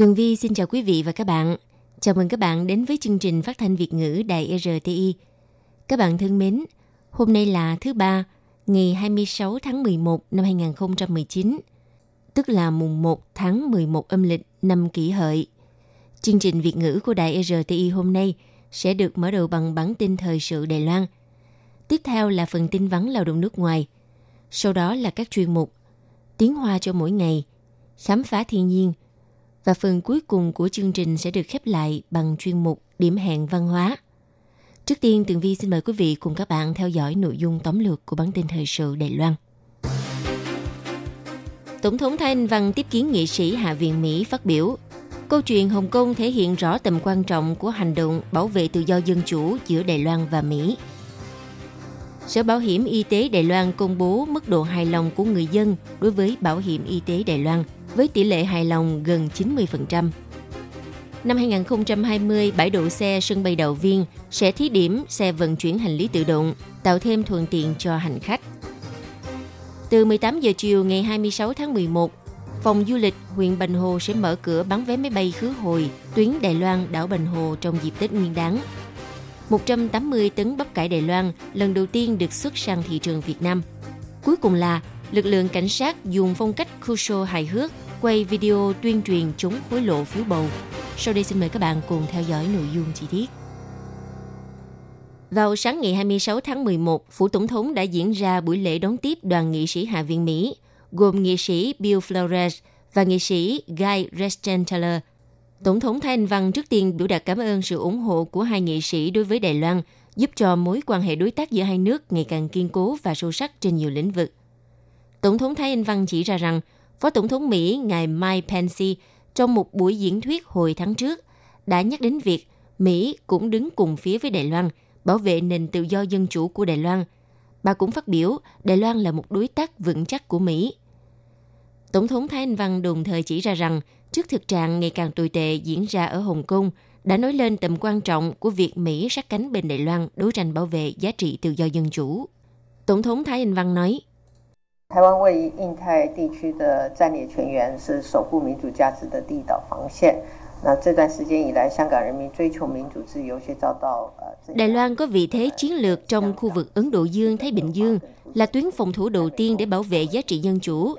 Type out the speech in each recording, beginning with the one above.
Tường Vi xin chào quý vị và các bạn. Chào mừng các bạn đến với chương trình phát thanh Việt ngữ Đài RTI. Các bạn thân mến, hôm nay là thứ ba, ngày 26 tháng 11 năm 2019, tức là mùng 1 tháng 11 âm lịch năm kỷ hợi. Chương trình Việt ngữ của Đài RTI hôm nay sẽ được mở đầu bằng bản tin thời sự Đài Loan. Tiếp theo là phần tin vắn lao động nước ngoài. Sau đó là các chuyên mục Tiếng Hoa cho mỗi ngày, Khám phá thiên nhiên, và phần cuối cùng của chương trình sẽ được khép lại bằng chuyên mục Điểm hẹn văn hóa. Trước tiên, Tường Vi xin mời quý vị cùng các bạn theo dõi nội dung tóm lược của bản tin thời sự Đài Loan. Tổng thống Thái Anh Văn tiếp kiến nghị sĩ Hạ viện Mỹ phát biểu Câu chuyện Hồng Kông thể hiện rõ tầm quan trọng của hành động bảo vệ tự do dân chủ giữa Đài Loan và Mỹ. Sở Bảo hiểm Y tế Đài Loan công bố mức độ hài lòng của người dân đối với Bảo hiểm Y tế Đài Loan với tỷ lệ hài lòng gần 90%. Năm 2020, bãi đậu xe sân bay Đào Viên sẽ thí điểm xe vận chuyển hành lý tự động, tạo thêm thuận tiện cho hành khách. Từ 18 giờ chiều ngày 26 tháng 11, Phòng du lịch huyện Bành Hồ sẽ mở cửa bán vé máy bay khứ hồi tuyến Đài Loan đảo Bành Hồ trong dịp Tết Nguyên đán. 180 tấn bắp cải Đài Loan lần đầu tiên được xuất sang thị trường Việt Nam. Cuối cùng là lực lượng cảnh sát dùng phong cách khu show hài hước quay video tuyên truyền chống hối lộ phiếu bầu. Sau đây xin mời các bạn cùng theo dõi nội dung chi tiết. Vào sáng ngày 26 tháng 11, Phủ Tổng thống đã diễn ra buổi lễ đón tiếp đoàn nghị sĩ Hạ viện Mỹ, gồm nghị sĩ Bill Flores và nghị sĩ Guy Reschenthaler. Tổng thống Thái Anh Văn trước tiên biểu đạt cảm ơn sự ủng hộ của hai nghị sĩ đối với Đài Loan, giúp cho mối quan hệ đối tác giữa hai nước ngày càng kiên cố và sâu sắc trên nhiều lĩnh vực. Tổng thống Thái Anh Văn chỉ ra rằng, Phó Tổng thống Mỹ ngài Mike Pence trong một buổi diễn thuyết hồi tháng trước đã nhắc đến việc Mỹ cũng đứng cùng phía với Đài Loan, bảo vệ nền tự do dân chủ của Đài Loan. Bà cũng phát biểu Đài Loan là một đối tác vững chắc của Mỹ. Tổng thống Thái Anh Văn đồng thời chỉ ra rằng, trước thực trạng ngày càng tồi tệ diễn ra ở Hồng Kông, đã nói lên tầm quan trọng của việc Mỹ sát cánh bên Đài Loan đấu tranh bảo vệ giá trị tự do dân chủ. Tổng thống Thái Anh Văn nói, 台湾位于印太地区的战略全员，是守护民主价值的第一道防线。那这段时间以来，香港人民追求民主自由，却遭到呃。 Đài Loan có vị thế chiến lược trong khu vực Ấn Độ Dương-Thái Bình Dương, là tuyến phòng thủ đầu tiên để bảo vệ giá trị dân chủ.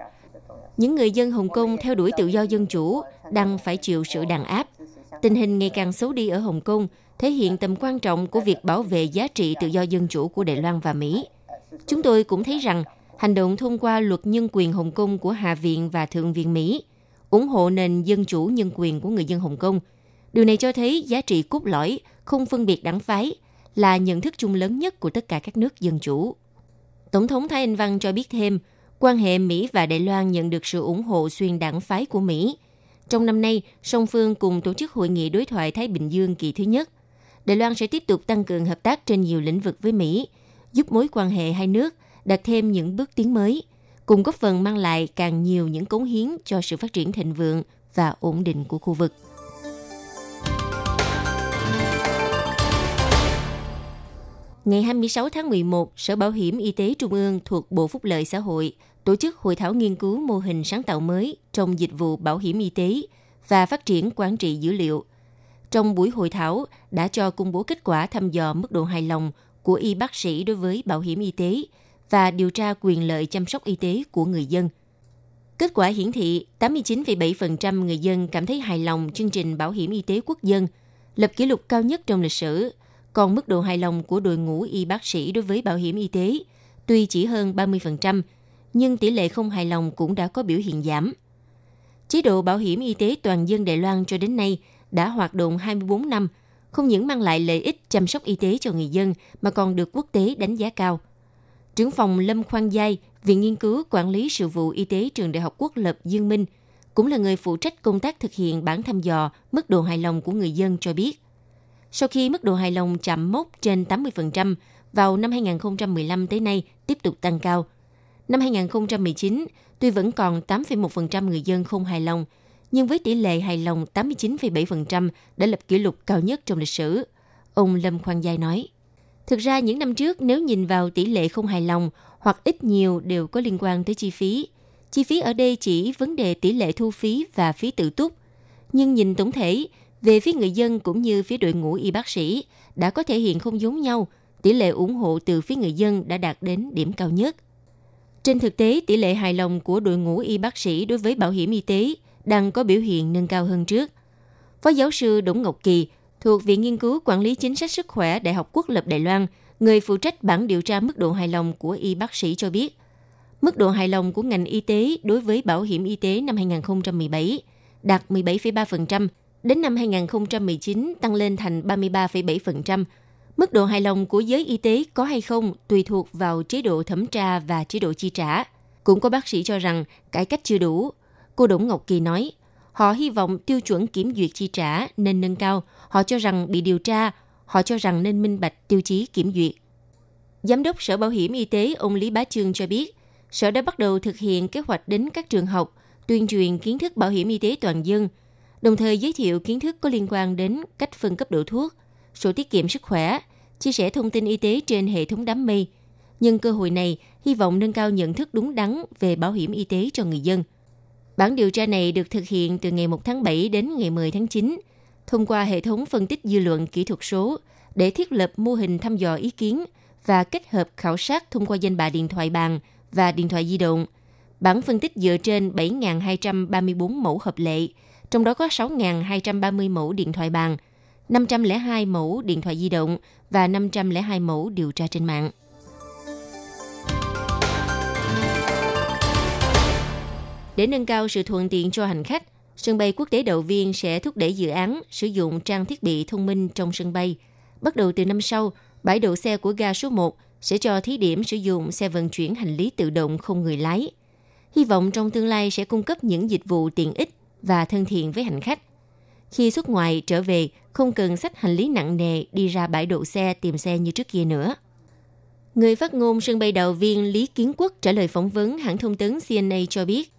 Những người dân Hồng Kông theo đuổi tự do dân chủ đang phải chịu sự đàn áp. Tình hình ngày càng xấu đi ở Hồng Kông thể hiện tầm quan trọng của việc bảo vệ giá trị tự do dân chủ của Đài Loan và Mỹ. Chúng tôi cũng thấy rằng hành động thông qua luật nhân quyền Hồng Kông của Hạ viện và Thượng viện Mỹ, ủng hộ nền dân chủ nhân quyền của người dân Hồng Kông. Điều này cho thấy giá trị cốt lõi, không phân biệt đảng phái, là nhận thức chung lớn nhất của tất cả các nước dân chủ. Tổng thống Thái Anh Văn cho biết thêm, quan hệ Mỹ và Đài Loan nhận được sự ủng hộ xuyên đảng phái của Mỹ. Trong năm nay, song phương cùng tổ chức hội nghị đối thoại Thái Bình Dương kỳ thứ nhất. Đài Loan sẽ tiếp tục tăng cường hợp tác trên nhiều lĩnh vực với Mỹ, giúp mối quan hệ hai nước đạt thêm những bước tiến mới, cùng góp phần mang lại càng nhiều những cống hiến cho sự phát triển thịnh vượng và ổn định của khu vực. Ngày 26 tháng 11, Sở Bảo hiểm Y tế Trung ương thuộc Bộ Phúc lợi Xã hội tổ chức hội thảo nghiên cứu mô hình sáng tạo mới trong dịch vụ bảo hiểm y tế và phát triển quản trị dữ liệu. Trong buổi hội thảo đã cho công bố kết quả thăm dò mức độ hài lòng của y bác sĩ đối với bảo hiểm y tế và điều tra quyền lợi chăm sóc y tế của người dân. Kết quả hiển thị 89,7% người dân cảm thấy hài lòng chương trình bảo hiểm y tế quốc dân, lập kỷ lục cao nhất trong lịch sử. Còn mức độ hài lòng của đội ngũ y bác sĩ đối với bảo hiểm y tế tuy chỉ hơn 30%, nhưng tỷ lệ không hài lòng cũng đã có biểu hiện giảm. Chế độ bảo hiểm y tế toàn dân Đài Loan cho đến nay đã hoạt động 24 năm, không những mang lại lợi ích chăm sóc y tế cho người dân mà còn được quốc tế đánh giá cao. Trưởng phòng Lâm Khoan Giai, Viện Nghiên cứu Quản lý Sự vụ Y tế Trường Đại học Quốc lập Dương Minh cũng là người phụ trách công tác thực hiện bản thăm dò mức độ hài lòng của người dân cho biết. Sau khi mức độ hài lòng chạm mốc trên 80% vào năm 2015 tới nay tiếp tục tăng cao. Năm 2019, tuy vẫn còn 8,1% người dân không hài lòng, nhưng với tỷ lệ hài lòng 89,7% đã lập kỷ lục cao nhất trong lịch sử. Ông Lâm Khoan Giai nói. Thực ra những năm trước nếu nhìn vào tỷ lệ không hài lòng hoặc ít nhiều đều có liên quan tới chi phí. Chi phí ở đây chỉ vấn đề tỷ lệ thu phí và phí tự túc. Nhưng nhìn tổng thể, về phía người dân cũng như phía đội ngũ y bác sĩ đã có thể hiện không giống nhau, tỷ lệ ủng hộ từ phía người dân đã đạt đến điểm cao nhất. Trên thực tế, tỷ lệ hài lòng của đội ngũ y bác sĩ đối với bảo hiểm y tế đang có biểu hiện nâng cao hơn trước. Phó giáo sư Đỗ Ngọc Kỳ thuộc Viện Nghiên cứu Quản lý Chính sách Sức khỏe Đại học Quốc lập Đài Loan, người phụ trách bản điều tra mức độ hài lòng của y bác sĩ cho biết, mức độ hài lòng của ngành y tế đối với bảo hiểm y tế năm 2017 đạt 17,3%, đến năm 2019 tăng lên thành 33,7%. Mức độ hài lòng của giới y tế có hay không tùy thuộc vào chế độ thẩm tra và chế độ chi trả. Cũng có bác sĩ cho rằng cải cách chưa đủ. Cô Đỗ Ngọc Kỳ nói, họ hy vọng tiêu chuẩn kiểm duyệt chi trả nên nâng cao. Họ cho rằng bị điều tra, họ cho rằng nên minh bạch tiêu chí kiểm duyệt. Giám đốc Sở Bảo hiểm Y tế ông Lý Bá Trương cho biết, Sở đã bắt đầu thực hiện kế hoạch đến các trường học, tuyên truyền kiến thức bảo hiểm y tế toàn dân, đồng thời giới thiệu kiến thức có liên quan đến cách phân cấp độ thuốc, sổ tiết kiệm sức khỏe, chia sẻ thông tin y tế trên hệ thống đám mây. Nhân cơ hội này, hy vọng nâng cao nhận thức đúng đắn về bảo hiểm y tế cho người dân. Bản điều tra này được thực hiện từ ngày 1 tháng 7 đến ngày 10 tháng 9, thông qua hệ thống phân tích dư luận kỹ thuật số để thiết lập mô hình thăm dò ý kiến và kết hợp khảo sát thông qua danh bạ điện thoại bàn và điện thoại di động. Bản phân tích dựa trên 7.234 mẫu hợp lệ, trong đó có 6.230 mẫu điện thoại bàn, 502 mẫu điện thoại di động và 502 mẫu điều tra trên mạng. Để nâng cao sự thuận tiện cho hành khách, sân bay quốc tế Đậu Viên sẽ thúc đẩy dự án sử dụng trang thiết bị thông minh trong sân bay. Bắt đầu từ năm sau, bãi đậu xe của ga số 1 sẽ cho thí điểm sử dụng xe vận chuyển hành lý tự động không người lái. Hy vọng trong tương lai sẽ cung cấp những dịch vụ tiện ích và thân thiện với hành khách. Khi xuất ngoại trở về, không cần sách hành lý nặng nề đi ra bãi đậu xe tìm xe như trước kia nữa. Người phát ngôn sân bay đầu viên Lý Kiến Quốc trả lời phỏng vấn hãng thông tấn CNA cho biết,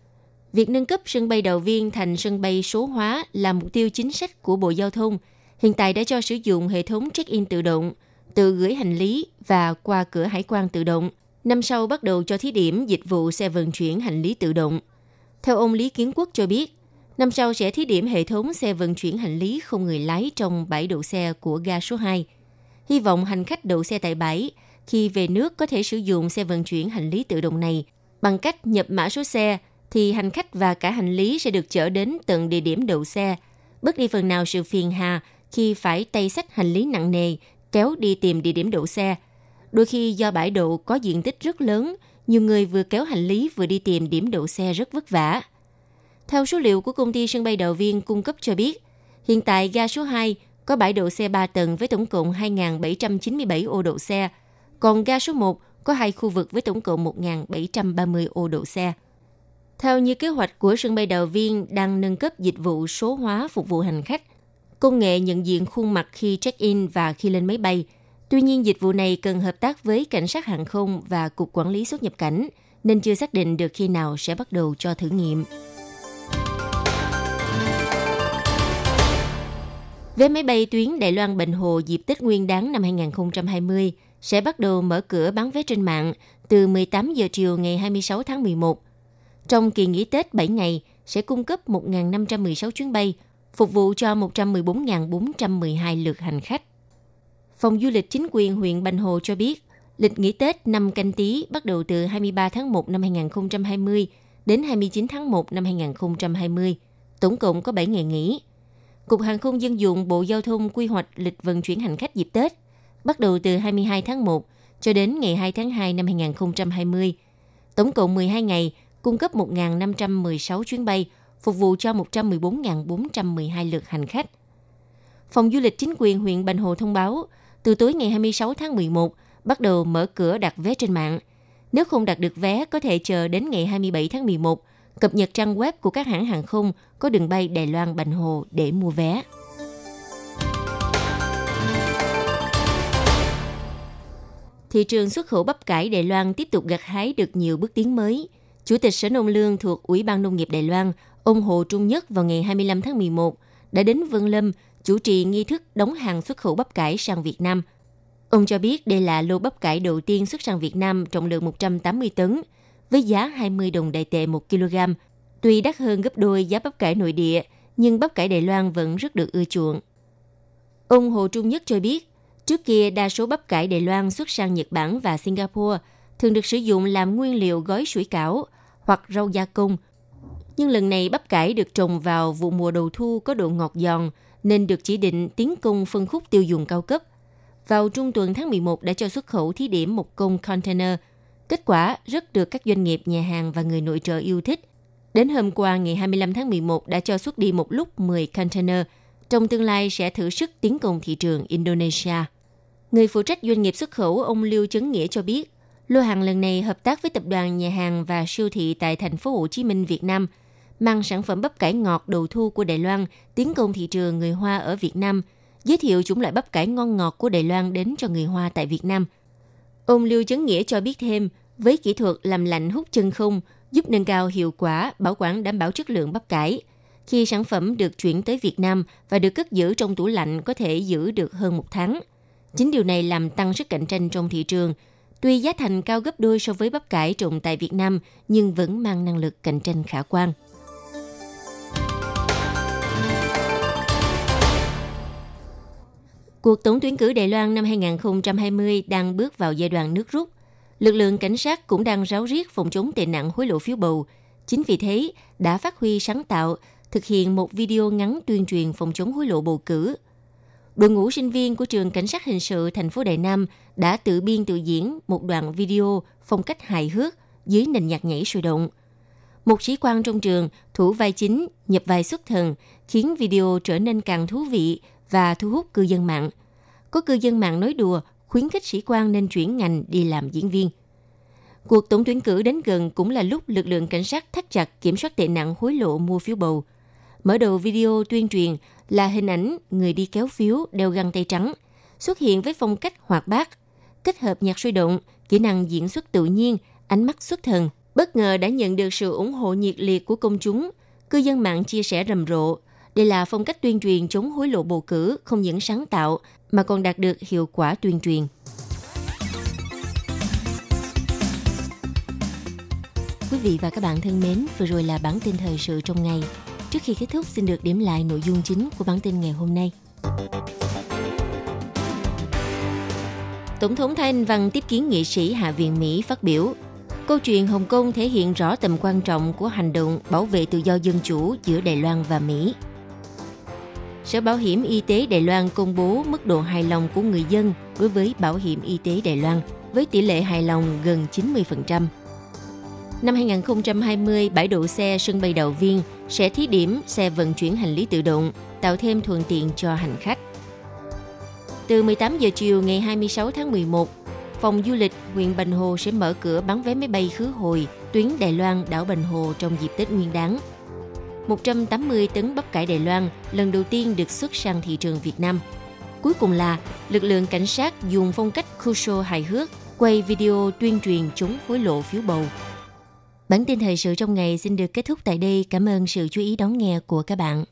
việc nâng cấp sân bay đầu viên thành sân bay số hóa là mục tiêu chính sách của Bộ Giao thông. Hiện tại đã cho sử dụng hệ thống check-in tự động, tự gửi hành lý và qua cửa hải quan tự động. Năm sau bắt đầu cho thí điểm dịch vụ xe vận chuyển hành lý tự động. Theo ông Lý Kiến Quốc cho biết, năm sau sẽ thí điểm hệ thống xe vận chuyển hành lý không người lái trong bãi đậu xe của ga số 2. Hy vọng hành khách đậu xe tại bãi khi về nước có thể sử dụng xe vận chuyển hành lý tự động này bằng cách nhập mã số xe thì hành khách và cả hành lý sẽ được chở đến tận địa điểm đậu xe, bớt đi phần nào sự phiền hà khi phải tay xách hành lý nặng nề kéo đi tìm địa điểm đậu xe. Đôi khi do bãi đậu có diện tích rất lớn, nhiều người vừa kéo hành lý vừa đi tìm điểm đậu xe rất vất vả. Theo số liệu của công ty sân bay đầu viên cung cấp cho biết, hiện tại ga số 2 có bãi đậu xe 3 tầng với tổng cộng 2.797 ô đậu xe, còn ga số 1 có hai khu vực với tổng cộng 1.730 ô đậu xe. Theo như kế hoạch của sân bay Đào viên đang nâng cấp dịch vụ số hóa phục vụ hành khách, công nghệ nhận diện khuôn mặt khi check-in và khi lên máy bay. Tuy nhiên, dịch vụ này cần hợp tác với cảnh sát hàng không và Cục Quản lý xuất nhập cảnh, nên chưa xác định được khi nào sẽ bắt đầu cho thử nghiệm. Vé máy bay tuyến Đài Loan Bình Hồ dịp Tết Nguyên đán năm 2020 sẽ bắt đầu mở cửa bán vé trên mạng từ 18 giờ chiều ngày 26 tháng 11. Trong kỳ nghỉ Tết 7 ngày sẽ cung cấp 1.516 chuyến bay, phục vụ cho 114.412 lượt hành khách. Phòng du lịch chính quyền huyện Bành Hồ cho biết, lịch nghỉ Tết năm canh tí bắt đầu từ 23 tháng 1 năm 2020 đến 29 tháng 1 năm 2020. Tổng cộng có 7 ngày nghỉ. Cục Hàng không Dân dụng Bộ Giao thông quy hoạch lịch vận chuyển hành khách dịp Tết, bắt đầu từ 22 tháng 1 cho đến ngày 2 tháng 2 năm 2020. Tổng cộng 12 ngày, cung cấp 1.516 chuyến bay, phục vụ cho 114.412 lượt hành khách. Phòng du lịch chính quyền huyện Bành Hồ thông báo, từ tối ngày 26 tháng 11 bắt đầu mở cửa đặt vé trên mạng. Nếu không đặt được vé, có thể chờ đến ngày 27 tháng 11, cập nhật trang web của các hãng hàng không có đường bay Đài Loan Bành Hồ để mua vé. Thị trường xuất khẩu bắp cải Đài Loan tiếp tục gặt hái được nhiều bước tiến mới. Chủ tịch Sở Nông Lương thuộc Ủy ban Nông nghiệp Đài Loan, ông Hồ Trung Nhất vào ngày 25 tháng 11 đã đến Vân Lâm chủ trì nghi thức đóng hàng xuất khẩu bắp cải sang Việt Nam. Ông cho biết đây là lô bắp cải đầu tiên xuất sang Việt Nam trọng lượng 180 tấn, với giá 20 đồng đại tệ 1 kg. Tuy đắt hơn gấp đôi giá bắp cải nội địa, nhưng bắp cải Đài Loan vẫn rất được ưa chuộng. Ông Hồ Trung Nhất cho biết, trước kia đa số bắp cải Đài Loan xuất sang Nhật Bản và Singapore thường được sử dụng làm nguyên liệu gói sủi cảo hoặc rau gia công. Nhưng lần này bắp cải được trồng vào vụ mùa đầu thu có độ ngọt giòn nên được chỉ định tiến công phân khúc tiêu dùng cao cấp. Vào trung tuần tháng 11 đã cho xuất khẩu thí điểm một công container – Kết quả rất được các doanh nghiệp, nhà hàng và người nội trợ yêu thích. Đến hôm qua ngày 25 tháng 11 đã cho xuất đi một lúc 10 container. Trong tương lai sẽ thử sức tiến công thị trường Indonesia. Người phụ trách doanh nghiệp xuất khẩu ông Lưu Chấn Nghĩa cho biết, lô hàng lần này hợp tác với tập đoàn nhà hàng và siêu thị tại thành phố Hồ Chí Minh, Việt Nam, mang sản phẩm bắp cải ngọt đầu thu của Đài Loan tiến công thị trường người Hoa ở Việt Nam, giới thiệu chủng loại bắp cải ngon ngọt của Đài Loan đến cho người Hoa tại Việt Nam. Ông Lưu Chấn Nghĩa cho biết thêm, với kỹ thuật làm lạnh hút chân không giúp nâng cao hiệu quả bảo quản đảm bảo chất lượng bắp cải. Khi sản phẩm được chuyển tới Việt Nam và được cất giữ trong tủ lạnh có thể giữ được hơn một tháng. Chính điều này làm tăng sức cạnh tranh trong thị trường. Tuy giá thành cao gấp đôi so với bắp cải trồng tại Việt Nam, nhưng vẫn mang năng lực cạnh tranh khả quan. Cuộc tổng tuyển cử Đài Loan năm 2020 đang bước vào giai đoạn nước rút – lực lượng cảnh sát cũng đang ráo riết phòng chống tệ nạn hối lộ phiếu bầu. Chính vì thế, đã phát huy sáng tạo, thực hiện một video ngắn tuyên truyền phòng chống hối lộ bầu cử. Đội ngũ sinh viên của trường cảnh sát hình sự thành phố Đài Nam đã tự biên tự diễn một đoạn video phong cách hài hước dưới nền nhạc nhảy sôi động. Một sĩ quan trong trường thủ vai chính, nhập vai xuất thần, khiến video trở nên càng thú vị và thu hút cư dân mạng. Có cư dân mạng nói đùa, khuyến khích sĩ quan nên chuyển ngành đi làm diễn viên. Cuộc tổng tuyển cử đến gần cũng là lúc lực lượng cảnh sát thắt chặt kiểm soát tệ nạn hối lộ mua phiếu bầu. Mở đầu video tuyên truyền là hình ảnh người đi kéo phiếu đeo găng tay trắng, xuất hiện với phong cách hoạt bát, kết hợp nhạc sôi động, kỹ năng diễn xuất tự nhiên, ánh mắt xuất thần. Bất ngờ đã nhận được sự ủng hộ nhiệt liệt của công chúng. Cư dân mạng chia sẻ rầm rộ. Đây là phong cách tuyên truyền chống hối lộ bầu cử không những sáng tạo mà còn đạt được hiệu quả tuyên truyền. Quý vị và các bạn thân mến, vừa rồi là bản tin thời sự trong ngày. Trước khi kết thúc, xin được điểm lại nội dung chính của bản tin ngày hôm nay. Tổng thống Thái Anh Văn tiếp kiến nghị sĩ Hạ viện Mỹ phát biểu Câu chuyện Hồng Kông thể hiện rõ tầm quan trọng của hành động bảo vệ tự do dân chủ giữa Đài Loan và Mỹ. Sở Bảo hiểm Y tế Đài Loan công bố mức độ hài lòng của người dân đối với bảo hiểm y tế Đài Loan với tỷ lệ hài lòng gần 90%. Năm 2020, bãi đậu xe sân bay Đào Viên sẽ thí điểm xe vận chuyển hành lý tự động, tạo thêm thuận tiện cho hành khách. Từ 18 giờ chiều ngày 26 tháng 11, phòng du lịch huyện Bành Hồ sẽ mở cửa bán vé máy bay khứ hồi tuyến Đài Loan đảo Bành Hồ trong dịp Tết Nguyên đán 180 tấn bắp cải Đài Loan lần đầu tiên được xuất sang thị trường Việt Nam. Cuối cùng là lực lượng cảnh sát dùng phong cách khu show hài hước quay video tuyên truyền chống hối lộ phiếu bầu. Bản tin thời sự trong ngày xin được kết thúc tại đây. Cảm ơn sự chú ý đón nghe của các bạn.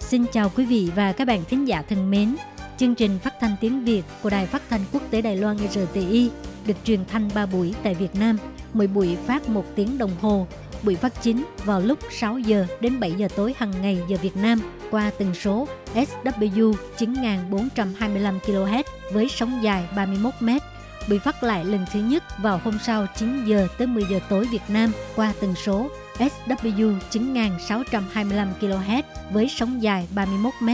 Xin chào quý vị và các bạn thính giả thân mến. Chương trình phát thanh tiếng Việt của Đài Phát thanh Quốc tế Đài Loan RTI được truyền thanh 3 buổi tại Việt Nam, mỗi buổi phát 1 tiếng đồng hồ. Buổi phát chính vào lúc 6 giờ đến 7 giờ tối hàng ngày giờ Việt Nam qua tần số SW 9425 kHz với sóng dài 31 m. bị phát lại lần thứ nhất vào hôm sau 9 giờ tới 10 giờ tối Việt Nam qua tần số SW 9625 kHz với sóng dài 31 m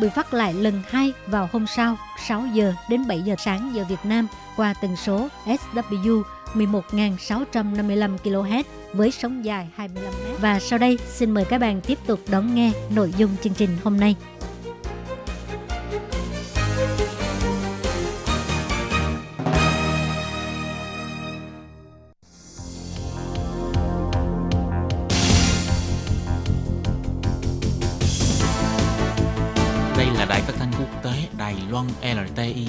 bị phát lại lần hai vào hôm sau 6 giờ đến 7 giờ sáng giờ Việt Nam qua tần số SW 11.655 kHz với sóng dài 25 m. Và sau đây xin mời các bạn tiếp tục đón nghe nội dung chương trình hôm nay. Đây là đài phát thanh quốc tế Đài Loan LTI,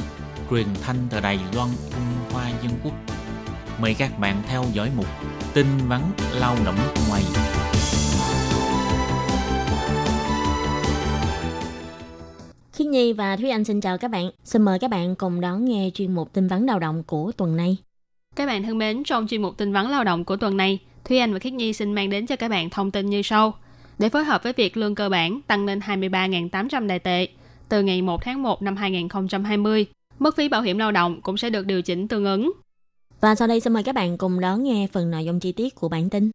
truyền thanh từ Đài Loan, Trung Hoa Dân Quốc Mời các bạn theo dõi mục tin vắn lao động ngoài. Khiết Nhi và Thúy Anh xin chào các bạn. Xin mời các bạn cùng đón nghe chuyên mục tin vắn lao động của tuần này. Các bạn thân mến, trong chuyên mục tin vắn lao động của tuần này, Thúy Anh và Khiết Nhi xin mang đến cho các bạn thông tin như sau. Để phối hợp với việc lương cơ bản tăng lên 23.800 đại tệ từ ngày 1 tháng 1 năm 2020, mức phí bảo hiểm lao động cũng sẽ được điều chỉnh tương ứng. Và sau đây xin mời các bạn cùng đón nghe phần nội dung chi tiết của bản tin.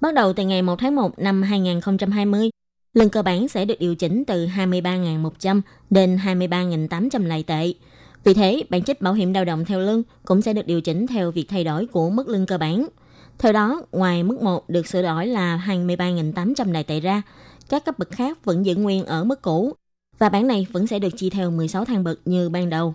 Bắt đầu từ ngày 1 tháng 1 năm 2020, lương cơ bản sẽ được điều chỉnh từ 23.100 đến 23.800 đại tệ. Vì thế, bản trích bảo hiểm lao động theo lương cũng sẽ được điều chỉnh theo việc thay đổi của mức lương cơ bản. Theo đó, ngoài mức 1 được sửa đổi là 23.800 đại tệ ra, các cấp bậc khác vẫn giữ nguyên ở mức cũ và bản này vẫn sẽ được chia theo 16 thang bậc như ban đầu.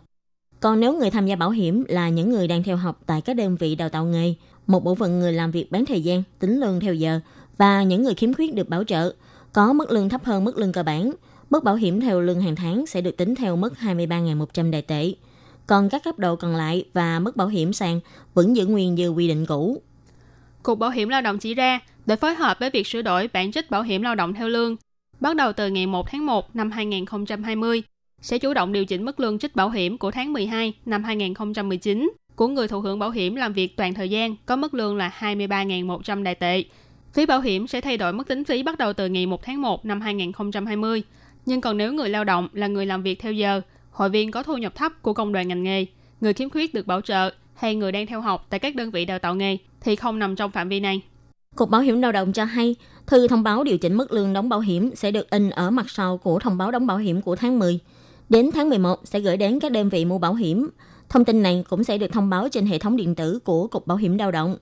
Còn nếu người tham gia bảo hiểm là những người đang theo học tại các đơn vị đào tạo nghề, một bộ phận người làm việc bán thời gian, tính lương theo giờ và những người khiếm khuyết được bảo trợ, có mức lương thấp hơn mức lương cơ bản, mức bảo hiểm theo lương hàng tháng sẽ được tính theo mức 23.100 đại tệ. Còn các cấp độ còn lại và mức bảo hiểm sàn vẫn giữ nguyên như quy định cũ. Cục Bảo hiểm Lao động chỉ ra, để phối hợp với việc sửa đổi bản chất bảo hiểm lao động theo lương, bắt đầu từ ngày 1 tháng 1 năm 2020, sẽ chủ động điều chỉnh mức lương trích bảo hiểm của tháng 12 năm 2019 của người thụ hưởng bảo hiểm làm việc toàn thời gian có mức lương là 23.100 đại tệ. Phí bảo hiểm sẽ thay đổi mức tính phí bắt đầu từ ngày 1 tháng 1 năm 2020. Nhưng còn nếu người lao động là người làm việc theo giờ, hội viên có thu nhập thấp của công đoàn ngành nghề, người khiếm khuyết được bảo trợ hay người đang theo học tại các đơn vị đào tạo nghề thì không nằm trong phạm vi này. Cục Bảo hiểm lao động cho hay, thư thông báo điều chỉnh mức lương đóng bảo hiểm sẽ được in ở mặt sau của thông báo đóng bảo hiểm của tháng 10. Đến tháng 11 sẽ gửi đến các đơn vị mua bảo hiểm. Thông tin này cũng sẽ được thông báo trên hệ thống điện tử của Cục Bảo hiểm lao động.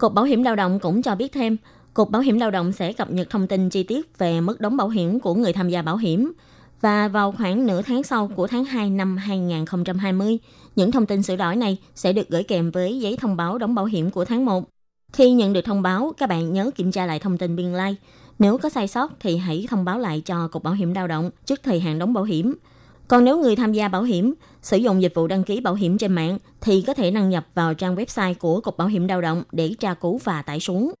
Cục Bảo hiểm lao động cũng cho biết thêm, Cục Bảo hiểm lao động sẽ cập nhật thông tin chi tiết về mức đóng bảo hiểm của người tham gia bảo hiểm. Và vào khoảng nửa tháng sau của tháng 2 năm 2020, những thông tin sửa đổi này sẽ được gửi kèm với giấy thông báo đóng bảo hiểm của tháng 1. Khi nhận được thông báo, các bạn nhớ kiểm tra lại thông tin biên lai. Like. Nếu có sai sót thì hãy thông báo lại cho Cục Bảo hiểm lao động trước thời hạn đóng bảo hiểm. Còn nếu người tham gia bảo hiểm sử dụng dịch vụ đăng ký bảo hiểm trên mạng thì có thể đăng nhập vào trang website của Cục Bảo hiểm lao động để tra cứu và tải xuống.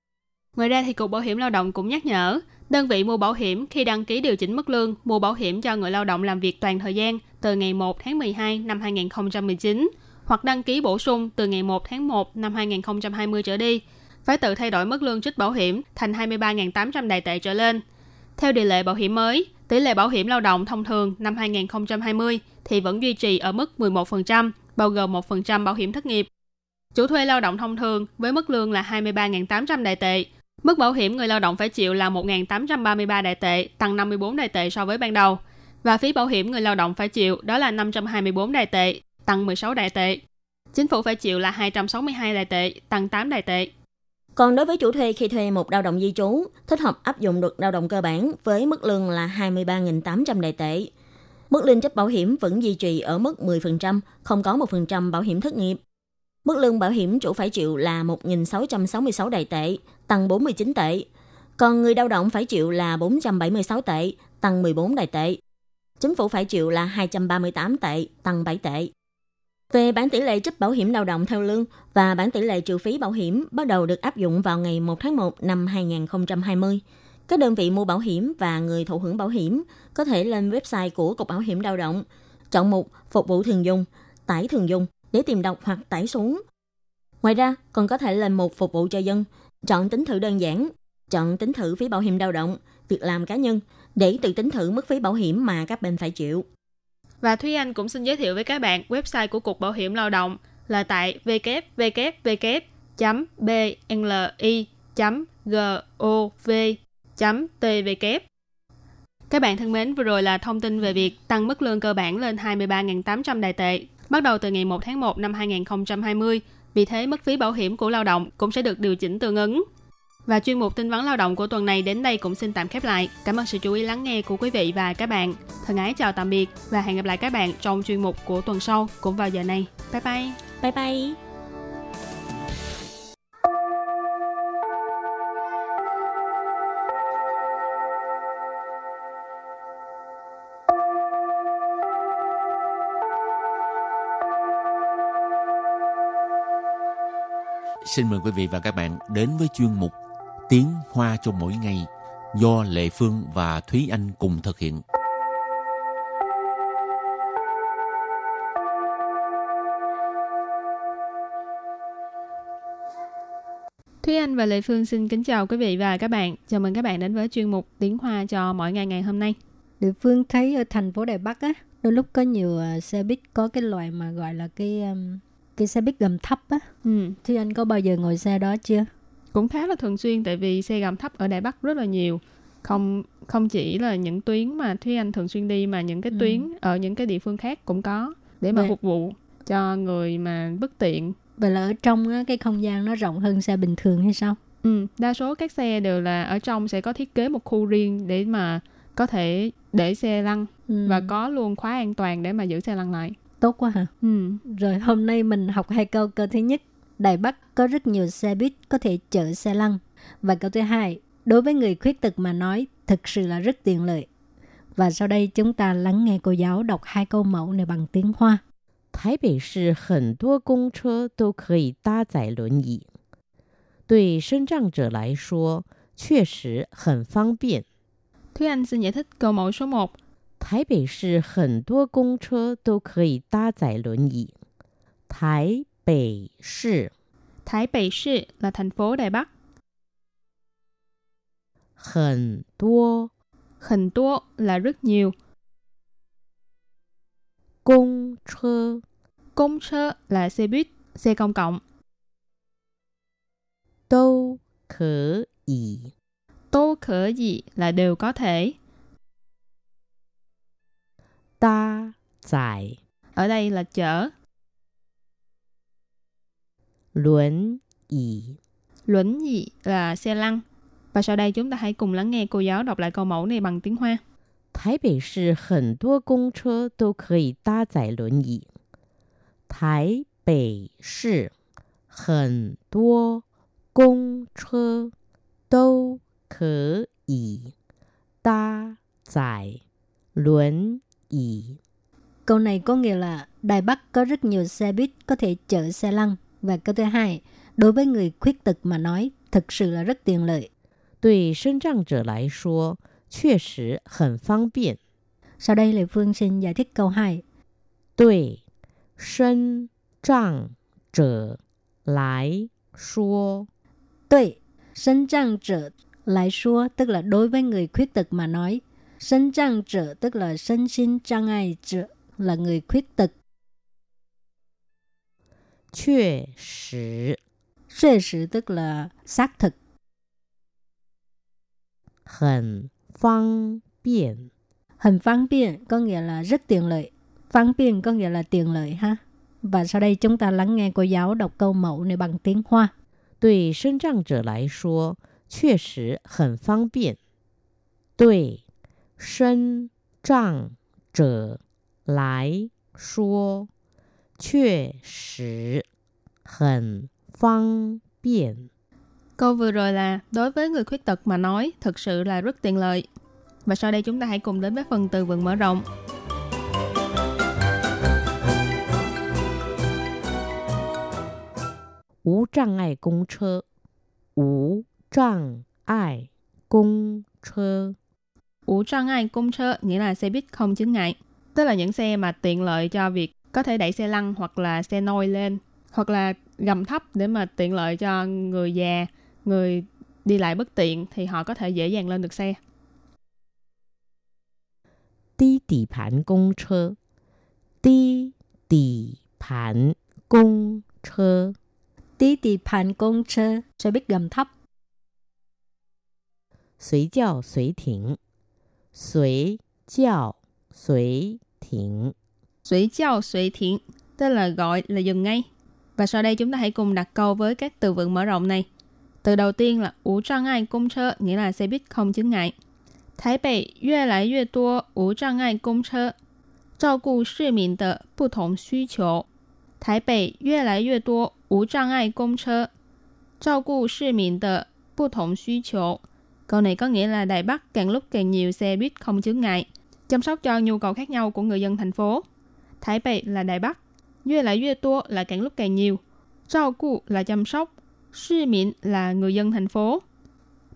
Ngoài ra thì Cục Bảo hiểm lao động cũng nhắc nhở, đơn vị mua bảo hiểm khi đăng ký điều chỉnh mức lương mua bảo hiểm cho người lao động làm việc toàn thời gian từ ngày 1 tháng 12 năm 2019 hoặc đăng ký bổ sung từ ngày 1 tháng 1 năm 2020 trở đi, phải tự thay đổi mức lương trích bảo hiểm thành 23.800 đại tệ trở lên. Theo điều lệ bảo hiểm mới, tỷ lệ bảo hiểm lao động thông thường năm 2020 thì vẫn duy trì ở mức 11%, bao gồm 1% bảo hiểm thất nghiệp. Chủ thuê lao động thông thường với mức lương là 23.800 đại tệ, mức bảo hiểm người lao động phải chịu là 1.833 đại tệ, tăng 54 đại tệ so với ban đầu. Và phí bảo hiểm người lao động phải chịu đó là 524 đại tệ, tăng 16 đại tệ. Chính phủ phải chịu là 262 đại tệ, tăng 8 đại tệ. Còn đối với chủ thuê khi thuê một lao động di trú, thích hợp áp dụng luật lao động cơ bản với mức lương là 23.800 đại tệ. Mức lương chấp bảo hiểm vẫn duy trì ở mức 10%, không có 1% bảo hiểm thất nghiệp. Mức lương bảo hiểm chủ phải chịu là 1.666 đại tệ, tăng 49 tệ. Còn người lao động phải chịu là 476 tệ, tăng 14 đại tệ. Chính phủ phải chịu là 238 tệ, tăng 7 tệ. Về bản tỷ lệ trích bảo hiểm lao động theo lương và bản tỷ lệ trừ phí bảo hiểm bắt đầu được áp dụng vào ngày 1 tháng 1 năm 2020. Các đơn vị mua bảo hiểm và người thụ hưởng bảo hiểm có thể lên website của Cục Bảo hiểm lao động, chọn mục Phục vụ thường dùng, tải thường dùng để tìm đọc hoặc tải xuống. Ngoài ra, còn có thể lên mục Phục vụ cho dân, chọn tính thử đơn giản, chọn tính thử phí bảo hiểm lao động, việc làm cá nhân để tự tính thử mức phí bảo hiểm mà các bên phải chịu. Và Thúy Anh cũng xin giới thiệu với các bạn website của Cục Bảo hiểm Lao động là tại www.bli.gov.tvk. Các bạn thân mến, vừa rồi là thông tin về việc tăng mức lương cơ bản lên 23.800 đại tệ, bắt đầu từ ngày 1 tháng 1 năm 2020. Vì thế, mức phí bảo hiểm của lao động cũng sẽ được điều chỉnh tương ứng. Và chuyên mục tin vấn lao động của tuần này đến đây cũng xin tạm khép lại. Cảm ơn sự chú ý lắng nghe của quý vị và các bạn. Thân ái chào tạm biệt và hẹn gặp lại các bạn trong chuyên mục của tuần sau cũng vào giờ này. Bye bye. Bye bye. Xin mời quý vị và các bạn đến với chuyên mục Tiếng Hoa cho mỗi ngày do Lệ Phương và Thúy Anh cùng thực hiện. Thúy Anh và Lệ Phương xin kính chào quý vị và các bạn. Chào mừng các bạn đến với chuyên mục Tiếng Hoa cho mỗi ngày ngày hôm nay. Địa phương thấy ở thành phố Đài Bắc á, đôi lúc có nhiều uh, xe buýt có cái loại mà gọi là cái um, cái xe buýt gầm thấp á. Ừ. Thì anh có bao giờ ngồi xe đó chưa? Cũng khá là thường xuyên tại vì xe gầm thấp ở Đài Bắc rất là nhiều. Không không chỉ là những tuyến mà Thúy Anh thường xuyên đi mà những cái Ừ. tuyến ở những cái địa phương khác cũng có để mà Vậy- phục vụ cho người mà bất tiện. Vậy là ở trong á, cái không gian nó rộng hơn xe bình thường hay sao? Ừ, đa số các xe đều là ở trong sẽ có thiết kế một khu riêng để mà có thể để xe lăn Ừ. và có luôn khóa an toàn để mà giữ xe lăn lại. tốt quá hả? Ừ. Rồi hôm nay mình học hai câu. Câu thứ nhất, Đài Bắc có rất nhiều xe buýt có thể chở xe lăn. Và câu thứ hai, đối với người khuyết tật mà nói, thực sự là rất tiện lợi. Và sau đây chúng ta lắng nghe cô giáo đọc hai câu mẫu này bằng tiếng Hoa. 台北市很多公车都可以搭载轮椅，对身障者来说确实很方便。 Thúy Anh xin giải thích câu mẫu số 1. 台北市很多公车都可以搭载轮椅。台北市 Thái Bắc Thị là thành phố Đài Bắc. Hẳn tua Hẳn tua là rất nhiều. Công chơ Công chơ là xe buýt, xe công cộng. Tô khở ý Tô khở ý là đều có thể. Ta giải Ở đây là chở. 轮椅。 Luẩn gì là xe lăn. Và sau đây chúng ta hãy cùng lắng nghe cô giáo đọc lại câu mẫu này bằng tiếng Hoa. 台北市很多公车都可以搭载轮椅。台北市很多公车都可以搭载轮椅。 Câu này có nghĩa là Đài Bắc có rất nhiều xe buýt có thể chở xe lăn. Và câu thứ hai, đối với người khuyết tật mà nói, thực sự là rất tiện lợi. 对身障者来说，确实很方便。 Sau đây Lê Phương xin giải thích câu 2. 对身障者来说， Tuệ, sinh trang trở lại số tức là đối với người khuyết tật mà nói. Sinh trang trở tức là身心障碍者 là người khuyết tật. 确实 Sự sự tức là xác thực. 很方便。 Hình phán biện có nghĩa là rất tiện lợi. Phán biện có nghĩa là tiện lợi ha. Và sau đây chúng ta lắng nghe cô giáo đọc câu mẫu này bằng tiếng Hoa. 对身障者来说，确实很方便。对身障者来说， 确实很方便。 Câu vừa rồi là đối với người khuyết tật mà nói thực sự là rất tiện lợi. Và sau đây chúng ta hãy cùng đến với phần từ vựng mở rộng. 无障碍公车，无障碍公车， Ủ trang ai công chơ nghĩa là xe buýt không chướng ngại. Tức là những xe mà tiện lợi cho việc có thể đẩy xe lăn hoặc là xe nôi lên hoặc là gầm thấp để mà tiện lợi cho người già, người đi lại bất tiện thì họ có thể dễ dàng lên được xe. Đi tỷ phản công chơ. Đi tỷ phản công chơ. Đi tỷ phản công chơ Xe buýt gầm thấp. Suối chào suối thỉnh. Suối chào suối thỉnh Suy chào suy thiện, tức là gọi là dừng ngay. Và sau đây chúng ta hãy cùng đặt câu với các từ vựng mở rộng này. Từ đầu tiên là ủ trang ai công chơ, nghĩa là xe buýt không chướng ngại. Thái Bắc 越来越多无障碍公车，照顾市民的不同需求。台北越来越多无障碍公车，照顾市民的不同需求。Câu này có nghĩa là Đài Bắc càng lúc càng nhiều xe buýt không chướng ngại, chăm sóc cho nhu cầu khác nhau của người dân thành phố. Thái Bắc là Đài Bắc, Yue là Yue Tua là càng lúc càng nhiều, Trao cụ là chăm sóc, Sư miễn là người dân thành phố.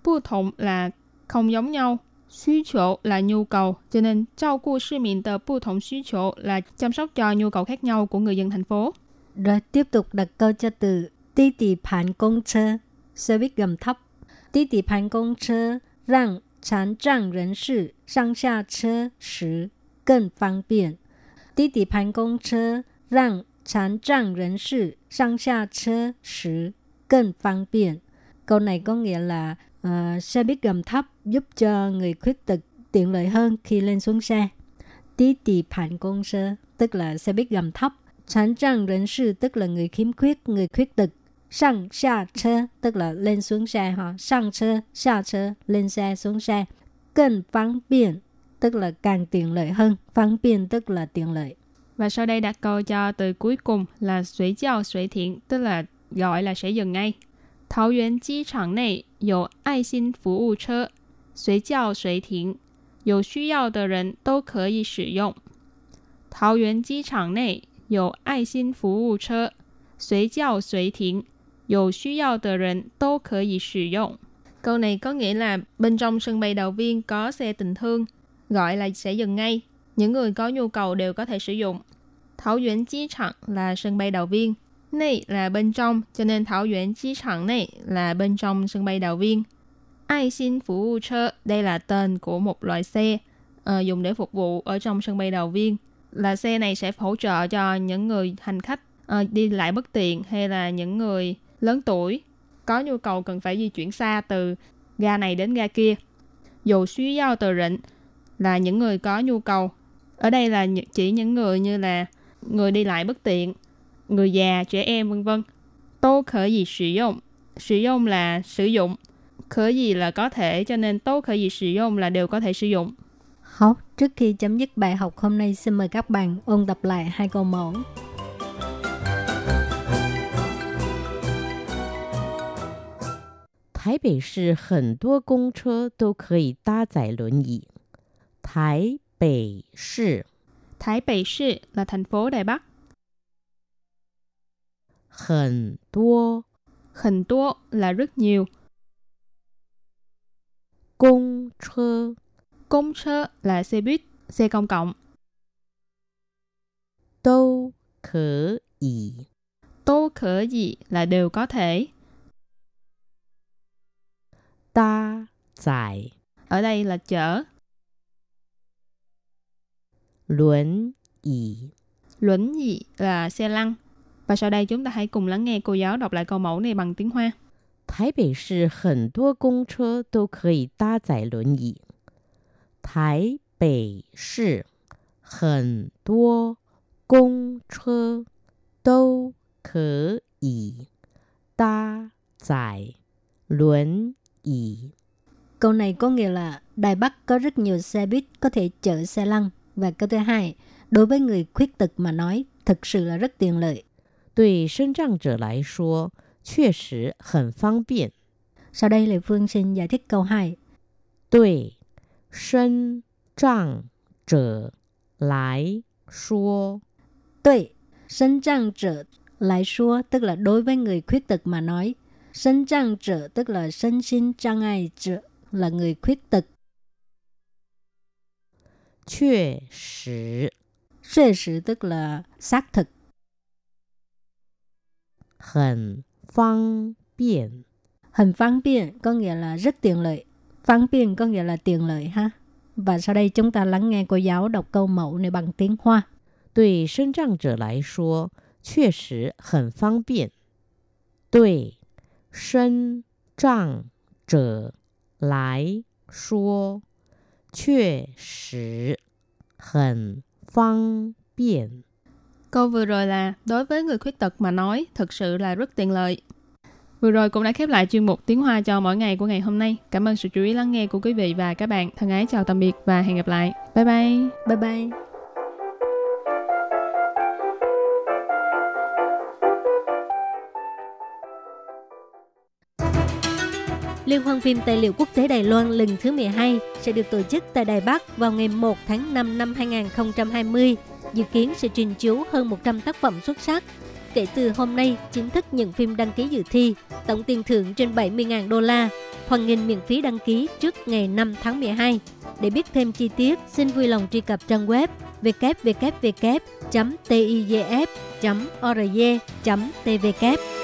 Bu thống là không giống nhau.需求là nhu cầu, cho nên trao顾sư miễn tờ bu thống需求là chăm sóc cho nhu cầu khác nhau của người dân thành phố. Rồi tiếp tục đặt câu cho từ Tí tỷ phản công chơ, xe buýt gầm thấp. Tí tỷ phản công chơ, rằng 残障人士上下车时更方便。 低底盘公车让残障人士上下车时更方便. Câu này có nghĩa là uh, xe buýt gầm thấp giúp cho người khuyết tật tiện lợi hơn khi lên xuống xe. Tí tỷ phản công sơ tức là xe buýt gầm thấp.残障人士 tức là người khiếm khuyết, người khuyết tật. Sang xa chơ tức là lên xuống xe ha. Sang chơ, xa chơ, lên xe, xuống xe.更方便 tức là càng tiện lợi hơn. Phương tiện tức là tiện lợi. Và sau đây đặt câu cho từ cuối cùng là suy giao suy thiện, tức là gọi là sẽ dừng ngay. Thảo Yuan Chi Tràng Nội có ai xin phục vụ车，随叫随停，有需要的人都可以使用。桃园机场内有爱心服务车，随叫随停，有需要的人都可以使用。Câu này có nghĩa là bên trong sân bay đầu viên có xe tình thương, gọi là sẽ dừng ngay. Những người có nhu cầu đều có thể sử dụng. Thảo Yuan Chi Trạng là sân bay đầu viên. Này là bên trong, cho nên Thảo Yuan Chi Trạng này là bên trong sân bay đầu viên. Ai xin phục vụ chơ, đây là tên của một loại xe uh, dùng để phục vụ ở trong sân bay đầu viên. Là xe này sẽ hỗ trợ cho những người hành khách uh, đi lại bất tiện hay là những người lớn tuổi có nhu cầu cần phải di chuyển xa từ ga này đến ga kia. Dù suy giao từ rịnh là những người có nhu cầu. Ở đây là chỉ những người như là người đi lại bất tiện, người già, trẻ em vân vân. Tô khởi gì sử dụng. Sử dụng là sử dụng. Khởi gì là có thể, cho nên tô khởi gì sử dụng là đều có thể sử dụng. Học, trước khi chấm dứt bài học hôm nay, xin mời các bạn ôn tập lại hai câu mẫu. 台北市很多公车都可以搭载轮椅。 Thái Bể Sư. Thái Bể Sư là thành phố Đài Bắc. Hẳn tua. Hẳn tua là rất nhiều. Công chơ. Công chơ là xe buýt, xe công cộng. Tô khở ý. Tô khở gì là đều có thể. Ta giải. Ở đây là chở. 轮椅， Luẩn dị là xe lăn. Và sau đây chúng ta hãy cùng lắng nghe cô giáo đọc lại câu mẫu này bằng tiếng Hoa. 台北市很多公车都可以搭载轮椅。台北市很多公车都可以搭载轮椅。 Câu này có nghĩa là Đài Bắc có rất nhiều xe buýt có thể chở xe lăn. Và câu thứ hai, đối với người khuyết tật mà nói, thực sự là rất tiện lợi. 对身障者来说，确实很方便。 Sau đây Lê Phương xin giải thích câu 2. 对身障者来说， Tuệ, sinh trang trở lại số tức là đối với người khuyết tật mà nói. Sinh trang trở tức là身心障碍者 là người khuyết tật. 确实 Sự sự tức là xác thực. 很方便。 Hình phán biện có nghĩa là rất tiện lợi. Phán biện có nghĩa là tiện lợi ha. Và sau đây chúng ta lắng nghe cô giáo đọc câu mẫu này bằng tiếng Hoa. 对身障者来说，确实很方便。对身障者来说， 确实很方便。 Câu vừa rồi là đối với người khuyết tật mà nói thực sự là rất tiện lợi. Vừa rồi cũng đã khép lại chuyên mục tiếng Hoa cho mỗi ngày của ngày hôm nay. Cảm ơn sự chú ý lắng nghe của quý vị và các bạn. Thân ái chào tạm biệt và hẹn gặp lại. Bye bye. Bye bye. Liên hoan phim tài liệu quốc tế Đài Loan lần thứ 12 sẽ được tổ chức tại Đài Bắc vào ngày 1 tháng 5 năm 2020. Dự kiến sẽ trình chiếu hơn 100 tác phẩm xuất sắc. kể từ hôm nay chính thức nhận phim đăng ký dự thi, tổng tiền thưởng trên 70.000 đô la. hoàn nghênh miễn phí đăng ký trước ngày 5 tháng 12. Để biết thêm chi tiết, xin vui lòng truy cập trang web www.tijf.org.tvk.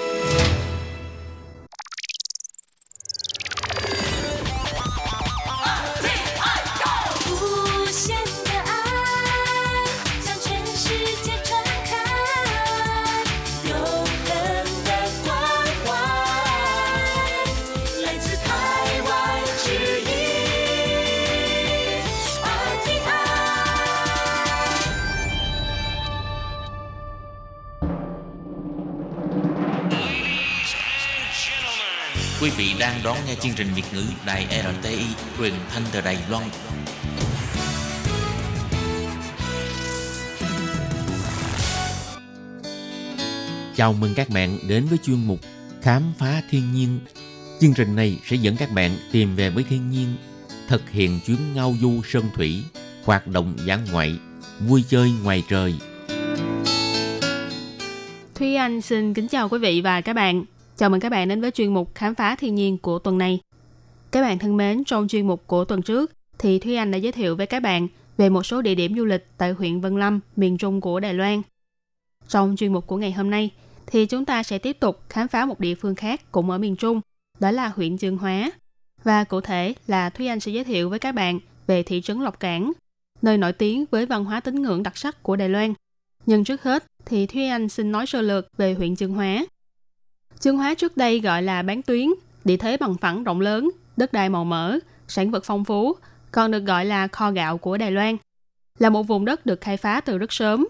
trình Việt ngữ Đài RTI truyền thanh từ Đài Loan. Chào mừng các bạn đến với chuyên mục Khám phá thiên nhiên. Chương trình này sẽ dẫn các bạn tìm về với thiên nhiên, thực hiện chuyến ngao du sơn thủy, hoạt động dã ngoại, vui chơi ngoài trời. Thúy Anh xin kính chào quý vị và các bạn. Chào mừng các bạn đến với chuyên mục Khám phá thiên nhiên của tuần này. Các bạn thân mến, trong chuyên mục của tuần trước thì Thúy Anh đã giới thiệu với các bạn về một số địa điểm du lịch tại huyện Vân Lâm, miền Trung của Đài Loan. Trong chuyên mục của ngày hôm nay thì chúng ta sẽ tiếp tục khám phá một địa phương khác cũng ở miền Trung, đó là huyện Dương Hóa. Và cụ thể là Thúy Anh sẽ giới thiệu với các bạn về thị trấn Lộc Cảng, nơi nổi tiếng với văn hóa tín ngưỡng đặc sắc của Đài Loan. Nhưng trước hết thì Thúy Anh xin nói sơ lược về huyện Dương Hóa. Dương Hóa trước đây gọi là bán tuyến, địa thế bằng phẳng rộng lớn, đất đai màu mỡ, sản vật phong phú, còn được gọi là kho gạo của Đài Loan. Là một vùng đất được khai phá từ rất sớm.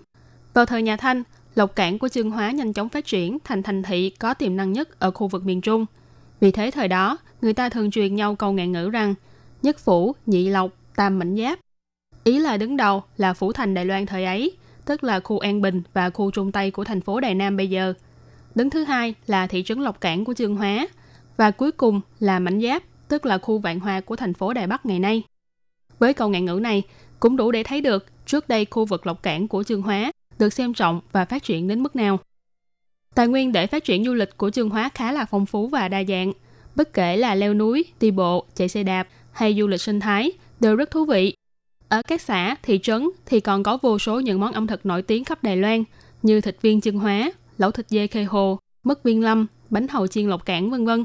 Vào thời nhà Thanh, lộc cảng của Trương Hóa nhanh chóng phát triển thành thành thị có tiềm năng nhất ở khu vực miền Trung. Vì thế thời đó, người ta thường truyền nhau câu ngạn ngữ rằng nhất phủ, nhị lộc, tam mảnh giáp. Ý là đứng đầu là phủ thành Đài Loan thời ấy, tức là khu An Bình và khu Trung Tây của thành phố Đài Nam bây giờ – Đứng thứ hai là thị trấn Lộc Cảng của Trương Hóa và cuối cùng là Mảnh Giáp, tức là khu vạn hoa của thành phố Đài Bắc ngày nay. Với câu ngạn ngữ này, cũng đủ để thấy được trước đây khu vực Lộc Cảng của Dương Hóa được xem trọng và phát triển đến mức nào. Tài nguyên để phát triển du lịch của Dương Hóa khá là phong phú và đa dạng. Bất kể là leo núi, đi bộ, chạy xe đạp hay du lịch sinh thái đều rất thú vị. Ở các xã, thị trấn thì còn có vô số những món ẩm thực nổi tiếng khắp Đài Loan như thịt viên chân hóa, lẩu thịt dê khê hồ, mứt viên lâm, bánh hầu chiên lộc cảng vân vân.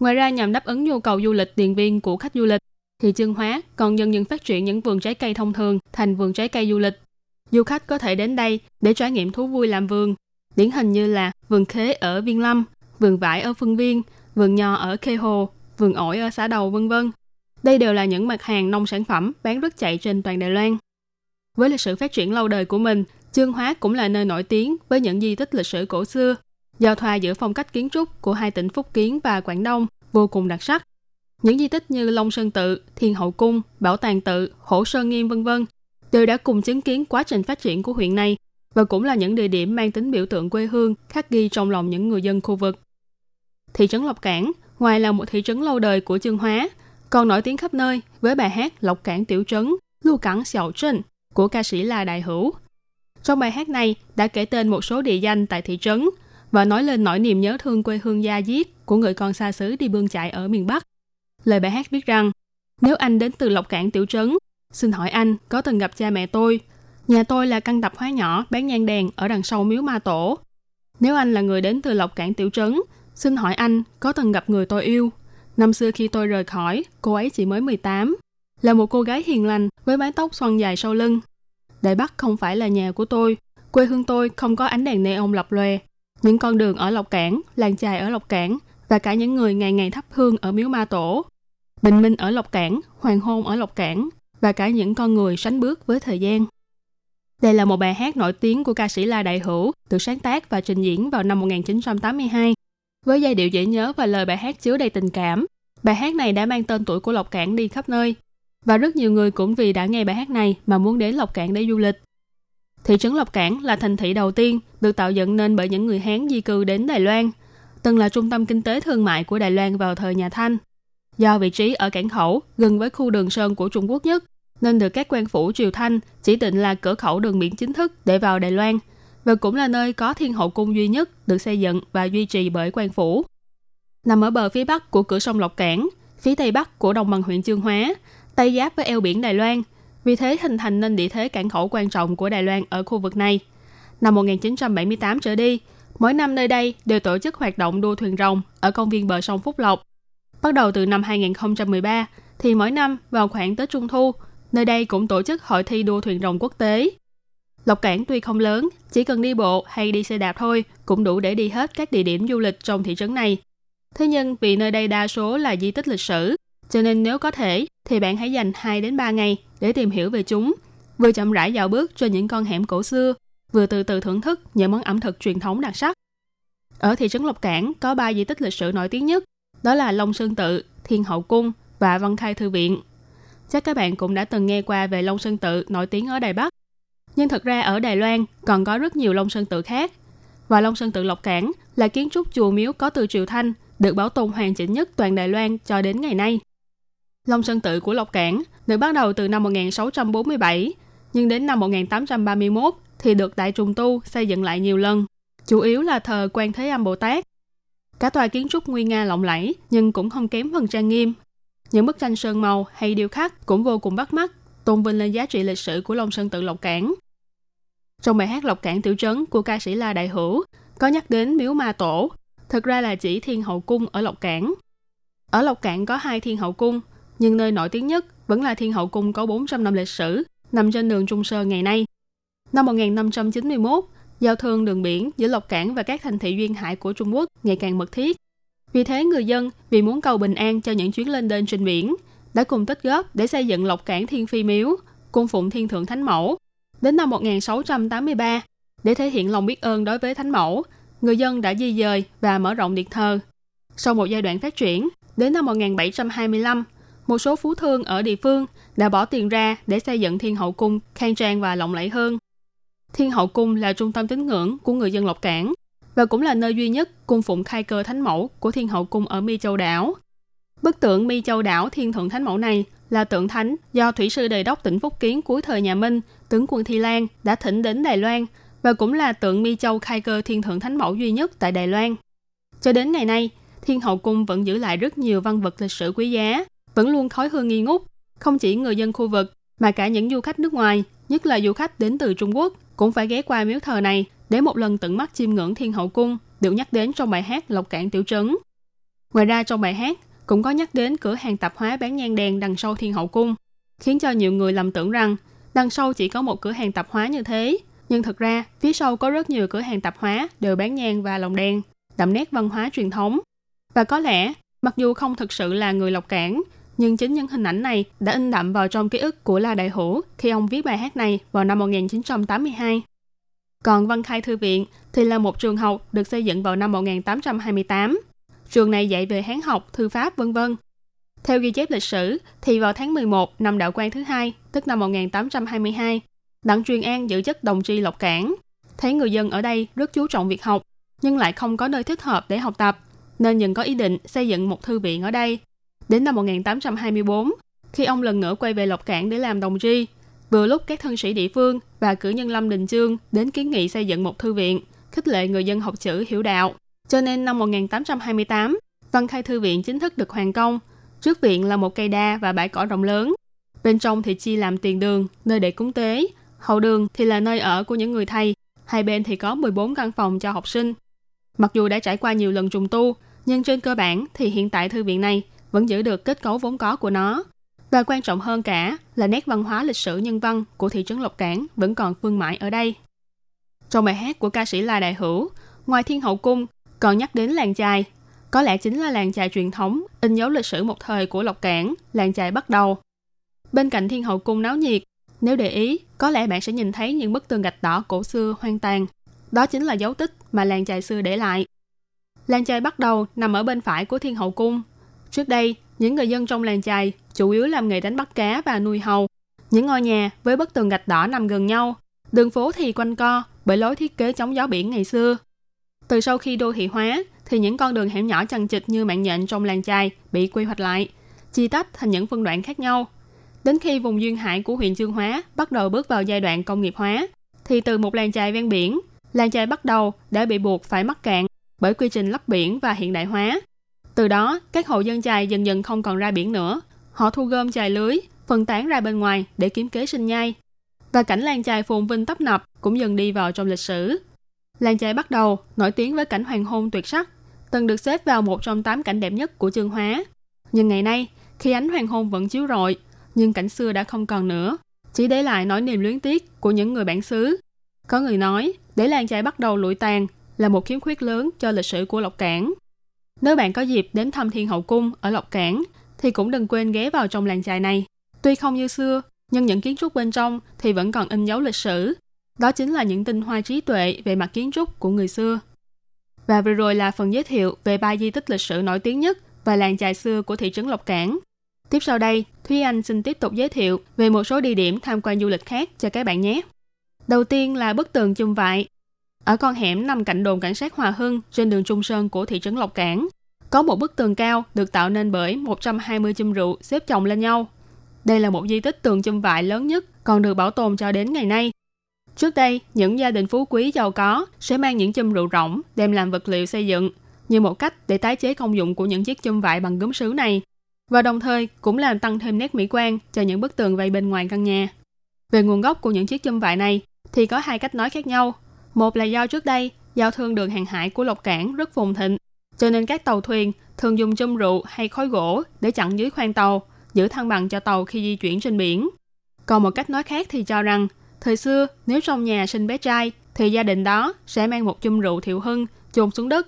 Ngoài ra nhằm đáp ứng nhu cầu du lịch tiền viên của khách du lịch, thì Chương Hóa còn dần dần phát triển những vườn trái cây thông thường thành vườn trái cây du lịch. Du khách có thể đến đây để trải nghiệm thú vui làm vườn, điển hình như là vườn khế ở Viên Lâm, vườn vải ở phương Viên, vườn nho ở Khê Hồ, vườn ổi ở xã Đầu vân vân. Đây đều là những mặt hàng nông sản phẩm bán rất chạy trên toàn Đài Loan. Với lịch sử phát triển lâu đời của mình, Chương Hóa cũng là nơi nổi tiếng với những di tích lịch sử cổ xưa. Giao thoa giữa phong cách kiến trúc của hai tỉnh Phúc Kiến và Quảng Đông vô cùng đặc sắc. Những di tích như Long Sơn Tự, Thiên Hậu Cung, Bảo tàng Tự, Hổ Sơn Nghiêm vân vân đều đã cùng chứng kiến quá trình phát triển của huyện này và cũng là những địa điểm mang tính biểu tượng quê hương khắc ghi trong lòng những người dân khu vực. Thị trấn Lộc Cảng, ngoài là một thị trấn lâu đời của Chương Hóa, còn nổi tiếng khắp nơi với bài hát Lộc Cảng Tiểu Trấn, Lưu Cảng Xiao Trinh của ca sĩ La Đại Hữu trong bài hát này đã kể tên một số địa danh tại thị trấn và nói lên nỗi niềm nhớ thương quê hương gia diết của người con xa xứ đi bươn chạy ở miền Bắc. Lời bài hát viết rằng, nếu anh đến từ Lộc Cảng tiểu trấn, xin hỏi anh có từng gặp cha mẹ tôi? Nhà tôi là căn tạp hóa nhỏ bán nhang đèn ở đằng sau miếu ma tổ. Nếu anh là người đến từ Lộc Cảng tiểu trấn, xin hỏi anh có từng gặp người tôi yêu? Năm xưa khi tôi rời khỏi, cô ấy chỉ mới 18, là một cô gái hiền lành với mái tóc xoăn dài sau lưng, đại Bắc không phải là nhà của tôi. Quê hương tôi không có ánh đèn neon lập lòe. Những con đường ở Lộc Cảng, làng chài ở Lộc Cảng và cả những người ngày ngày thắp hương ở miếu ma tổ. Bình minh ở Lộc Cảng, hoàng hôn ở Lộc Cảng và cả những con người sánh bước với thời gian. Đây là một bài hát nổi tiếng của ca sĩ La Đại Hữu, được sáng tác và trình diễn vào năm 1982. Với giai điệu dễ nhớ và lời bài hát chứa đầy tình cảm, bài hát này đã mang tên tuổi của Lộc Cảng đi khắp nơi, và rất nhiều người cũng vì đã nghe bài hát này mà muốn đến Lộc Cảng để du lịch. Thị trấn Lộc Cảng là thành thị đầu tiên được tạo dựng nên bởi những người Hán di cư đến Đài Loan, từng là trung tâm kinh tế thương mại của Đài Loan vào thời nhà Thanh. Do vị trí ở cảng khẩu gần với khu đường sơn của Trung Quốc nhất, nên được các quan phủ triều Thanh chỉ định là cửa khẩu đường biển chính thức để vào Đài Loan, và cũng là nơi có thiên hậu cung duy nhất được xây dựng và duy trì bởi quan phủ. Nằm ở bờ phía bắc của cửa sông Lộc Cảng, phía tây bắc của đồng bằng huyện Chương Hóa, tây giáp với eo biển Đài Loan, vì thế hình thành nên địa thế cảng khẩu quan trọng của Đài Loan ở khu vực này. Năm 1978 trở đi, mỗi năm nơi đây đều tổ chức hoạt động đua thuyền rồng ở công viên bờ sông Phúc Lộc. Bắt đầu từ năm 2013, thì mỗi năm vào khoảng Tết Trung Thu, nơi đây cũng tổ chức hội thi đua thuyền rồng quốc tế. Lộc Cảng tuy không lớn, chỉ cần đi bộ hay đi xe đạp thôi cũng đủ để đi hết các địa điểm du lịch trong thị trấn này. Thế nhưng vì nơi đây đa số là di tích lịch sử, cho nên nếu có thể thì bạn hãy dành 2 đến 3 ngày để tìm hiểu về chúng, vừa chậm rãi dạo bước trên những con hẻm cổ xưa, vừa từ từ thưởng thức những món ẩm thực truyền thống đặc sắc. Ở thị trấn Lộc Cảng có ba di tích lịch sử nổi tiếng nhất, đó là Long Sơn Tự, Thiên Hậu Cung và Văn Khai Thư Viện. Chắc các bạn cũng đã từng nghe qua về Long Sơn Tự nổi tiếng ở Đài Bắc. Nhưng thật ra ở Đài Loan còn có rất nhiều Long Sơn Tự khác. Và Long Sơn Tự Lộc Cảng là kiến trúc chùa miếu có từ triều Thanh, được bảo tồn hoàn chỉnh nhất toàn Đài Loan cho đến ngày nay. Long Sơn Tự của Lộc Cảng được bắt đầu từ năm 1647, nhưng đến năm 1831 thì được Đại Trùng Tu xây dựng lại nhiều lần, chủ yếu là thờ Quan Thế Âm Bồ Tát. Cả tòa kiến trúc nguy nga lộng lẫy nhưng cũng không kém phần trang nghiêm. Những bức tranh sơn màu hay điêu khắc cũng vô cùng bắt mắt, tôn vinh lên giá trị lịch sử của Long Sơn Tự Lộc Cảng. Trong bài hát Lộc Cảng Tiểu Trấn của ca sĩ La Đại Hữu có nhắc đến miếu ma tổ, thực ra là chỉ Thiên Hậu Cung ở Lộc Cảng. Ở Lộc Cảng có hai Thiên Hậu Cung, nhưng nơi nổi tiếng nhất vẫn là Thiên Hậu Cung có 400 năm lịch sử, nằm trên đường Trung Sơn ngày nay. Năm 1591, giao thương đường biển giữa Lộc Cảng và các thành thị duyên hải của Trung Quốc ngày càng mật thiết. Vì thế người dân vì muốn cầu bình an cho những chuyến lên đên trên biển, đã cùng tích góp để xây dựng Lộc Cảng Thiên Phi Miếu, cung phụng Thiên Thượng Thánh Mẫu. Đến năm 1683, để thể hiện lòng biết ơn đối với Thánh Mẫu, người dân đã di dời và mở rộng điện thờ. Sau một giai đoạn phát triển, đến năm 1725, một số phú thương ở địa phương đã bỏ tiền ra để xây dựng Thiên Hậu Cung khang trang và lộng lẫy hơn. Thiên Hậu Cung là trung tâm tín ngưỡng của người dân Lộc Cảng và cũng là nơi duy nhất cung phụng khai cơ thánh mẫu của Thiên Hậu Cung ở Mi Châu Đảo. Bức tượng Mi Châu Đảo Thiên Thượng Thánh Mẫu này là tượng thánh do thủy sư đề đốc tỉnh Phúc Kiến cuối thời nhà Minh, tướng quân Thi Lan đã thỉnh đến Đài Loan và cũng là tượng Mi Châu khai cơ Thiên Thượng Thánh Mẫu duy nhất tại Đài Loan. Cho đến ngày nay, Thiên Hậu Cung vẫn giữ lại rất nhiều văn vật lịch sử quý giá, vẫn luôn khói hương nghi ngút. Không chỉ người dân khu vực, mà cả những du khách nước ngoài, nhất là du khách đến từ Trung Quốc, cũng phải ghé qua miếu thờ này để một lần tận mắt chiêm ngưỡng Thiên Hậu Cung được nhắc đến trong bài hát Lộc Cảng Tiểu Trấn. Ngoài ra trong bài hát cũng có nhắc đến cửa hàng tạp hóa bán nhang đèn đằng sau Thiên Hậu Cung, khiến cho nhiều người lầm tưởng rằng đằng sau chỉ có một cửa hàng tạp hóa như thế. Nhưng thực ra, phía sau có rất nhiều cửa hàng tạp hóa đều bán nhang và lồng đèn, đậm nét văn hóa truyền thống. Và có lẽ, mặc dù không thực sự là người Lộc Cảng, nhưng chính những hình ảnh này đã in đậm vào trong ký ức của La Đại Hữu khi ông viết bài hát này vào năm 1982. Còn Văn Khai Thư Viện thì là một trường học được xây dựng vào năm 1828. Trường này dạy về Hán học, thư pháp, vân vân. Theo ghi chép lịch sử, thì vào tháng 11 năm đạo quan thứ hai, tức năm 1822, Đặng Truyền An giữ chức đồng tri Lộc Cảng. Thấy người dân ở đây rất chú trọng việc học, nhưng lại không có nơi thích hợp để học tập, nên dần có ý định xây dựng một thư viện ở đây. Đến năm 1824, khi ông lần nữa quay về Lộc Cảng để làm đồng tri, vừa lúc các thân sĩ địa phương và cử nhân Lâm Đình Chương đến kiến nghị xây dựng một thư viện, khích lệ người dân học chữ hiểu đạo. Cho nên năm 1828, Văn Khai Thư viện chính thức được hoàn công. Trước viện là một cây đa và bãi cỏ rộng lớn. Bên trong thì chia làm tiền đường, nơi để cúng tế. Hậu đường thì là nơi ở của những người thầy. Hai bên thì có 14 căn phòng cho học sinh. Mặc dù đã trải qua nhiều lần trùng tu, nhưng trên cơ bản thì hiện tại thư viện này vẫn giữ được kết cấu vốn có của nó. Và quan trọng hơn cả là nét văn hóa lịch sử nhân văn của thị trấn Lộc Cảng vẫn còn vương mãi ở đây. Trong bài hát của ca sĩ La Đại Hữu, ngoài Thiên Hậu Cung còn nhắc đến làng chài. Có lẽ chính là làng chài truyền thống, in dấu lịch sử một thời của Lộc Cảng, làng chài bắt đầu. Bên cạnh Thiên Hậu Cung náo nhiệt, nếu để ý, có lẽ bạn sẽ nhìn thấy những bức tường gạch đỏ cổ xưa hoang tàn. Đó chính là dấu tích mà làng chài xưa để lại. Làng chài bắt đầu nằm ở bên phải của Thiên Hậu Cung. Trước đây, những người dân trong làng chài chủ yếu làm nghề đánh bắt cá và nuôi hầu. Những ngôi nhà với bức tường gạch đỏ nằm gần nhau, đường phố thì quanh co bởi lối thiết kế chống gió biển ngày xưa. Từ sau khi đô thị hóa, thì những con đường hẻm nhỏ chằng chịt như mạng nhện trong làng chài bị quy hoạch lại, chia tách thành những phân đoạn khác nhau. Đến khi vùng duyên hải của huyện Chương Hóa bắt đầu bước vào giai đoạn công nghiệp hóa, thì từ một làng chài ven biển làng chài bắt đầu đã bị buộc phải mắc cạn bởi quy trình lấp biển và hiện đại hóa. Từ đó, các hộ dân chài dần dần không còn ra biển nữa. Họ thu gom chài lưới, phân tán ra bên ngoài để kiếm kế sinh nhai. Và cảnh làng chài phồn vinh tấp nập cũng dần đi vào trong lịch sử. Làng chài bắt đầu nổi tiếng với cảnh hoàng hôn tuyệt sắc, từng được xếp vào một trong tám cảnh đẹp nhất của Chương Hóa. Nhưng ngày nay, khi ánh hoàng hôn vẫn chiếu rọi, nhưng cảnh xưa đã không còn nữa, chỉ để lại nỗi niềm luyến tiếc của những người bản xứ. Có người nói, để làng chài bắt đầu lụi tàn là một khiếm khuyết lớn cho lịch sử của Lộc Cảng. Nếu bạn có dịp đến thăm Thiên Hậu Cung ở Lộc Cảng, thì cũng đừng quên ghé vào trong làng chài này. Tuy không như xưa, nhưng những kiến trúc bên trong thì vẫn còn in dấu lịch sử. Đó chính là những tinh hoa trí tuệ về mặt kiến trúc của người xưa. Và vừa rồi là phần giới thiệu về ba di tích lịch sử nổi tiếng nhất và làng chài xưa của thị trấn Lộc Cảng. Tiếp sau đây, Thúy Anh xin tiếp tục giới thiệu về một số địa điểm tham quan du lịch khác cho các bạn nhé. Đầu tiên là bức tường chùm vại. Ở con hẻm nằm cạnh đồn cảnh sát Hòa Hưng trên đường Trung Sơn của thị trấn Lộc Cảng, có một bức tường cao được tạo nên bởi 120 chum rượu xếp chồng lên nhau. Đây là một di tích tường chum vại lớn nhất còn được bảo tồn cho đến ngày nay. Trước đây, những gia đình phú quý giàu có sẽ mang những chum rượu rỗng đem làm vật liệu xây dựng như một cách để tái chế công dụng của những chiếc chum vải bằng gốm sứ này và đồng thời cũng làm tăng thêm nét mỹ quan cho những bức tường vây bên ngoài căn nhà. Về nguồn gốc của những chiếc chum vải này thì có hai cách nói khác nhau. Một là do trước đây giao thương đường hàng hải của Lộc Cảng rất phồn thịnh, cho nên các tàu thuyền thường dùng chum rượu hay khói gỗ để chặn dưới khoang tàu, giữ thăng bằng cho tàu khi di chuyển trên biển. Còn một cách nói khác thì cho rằng, thời xưa nếu trong nhà sinh bé trai thì gia đình đó sẽ mang một chum rượu thiệu hưng chôn xuống đất.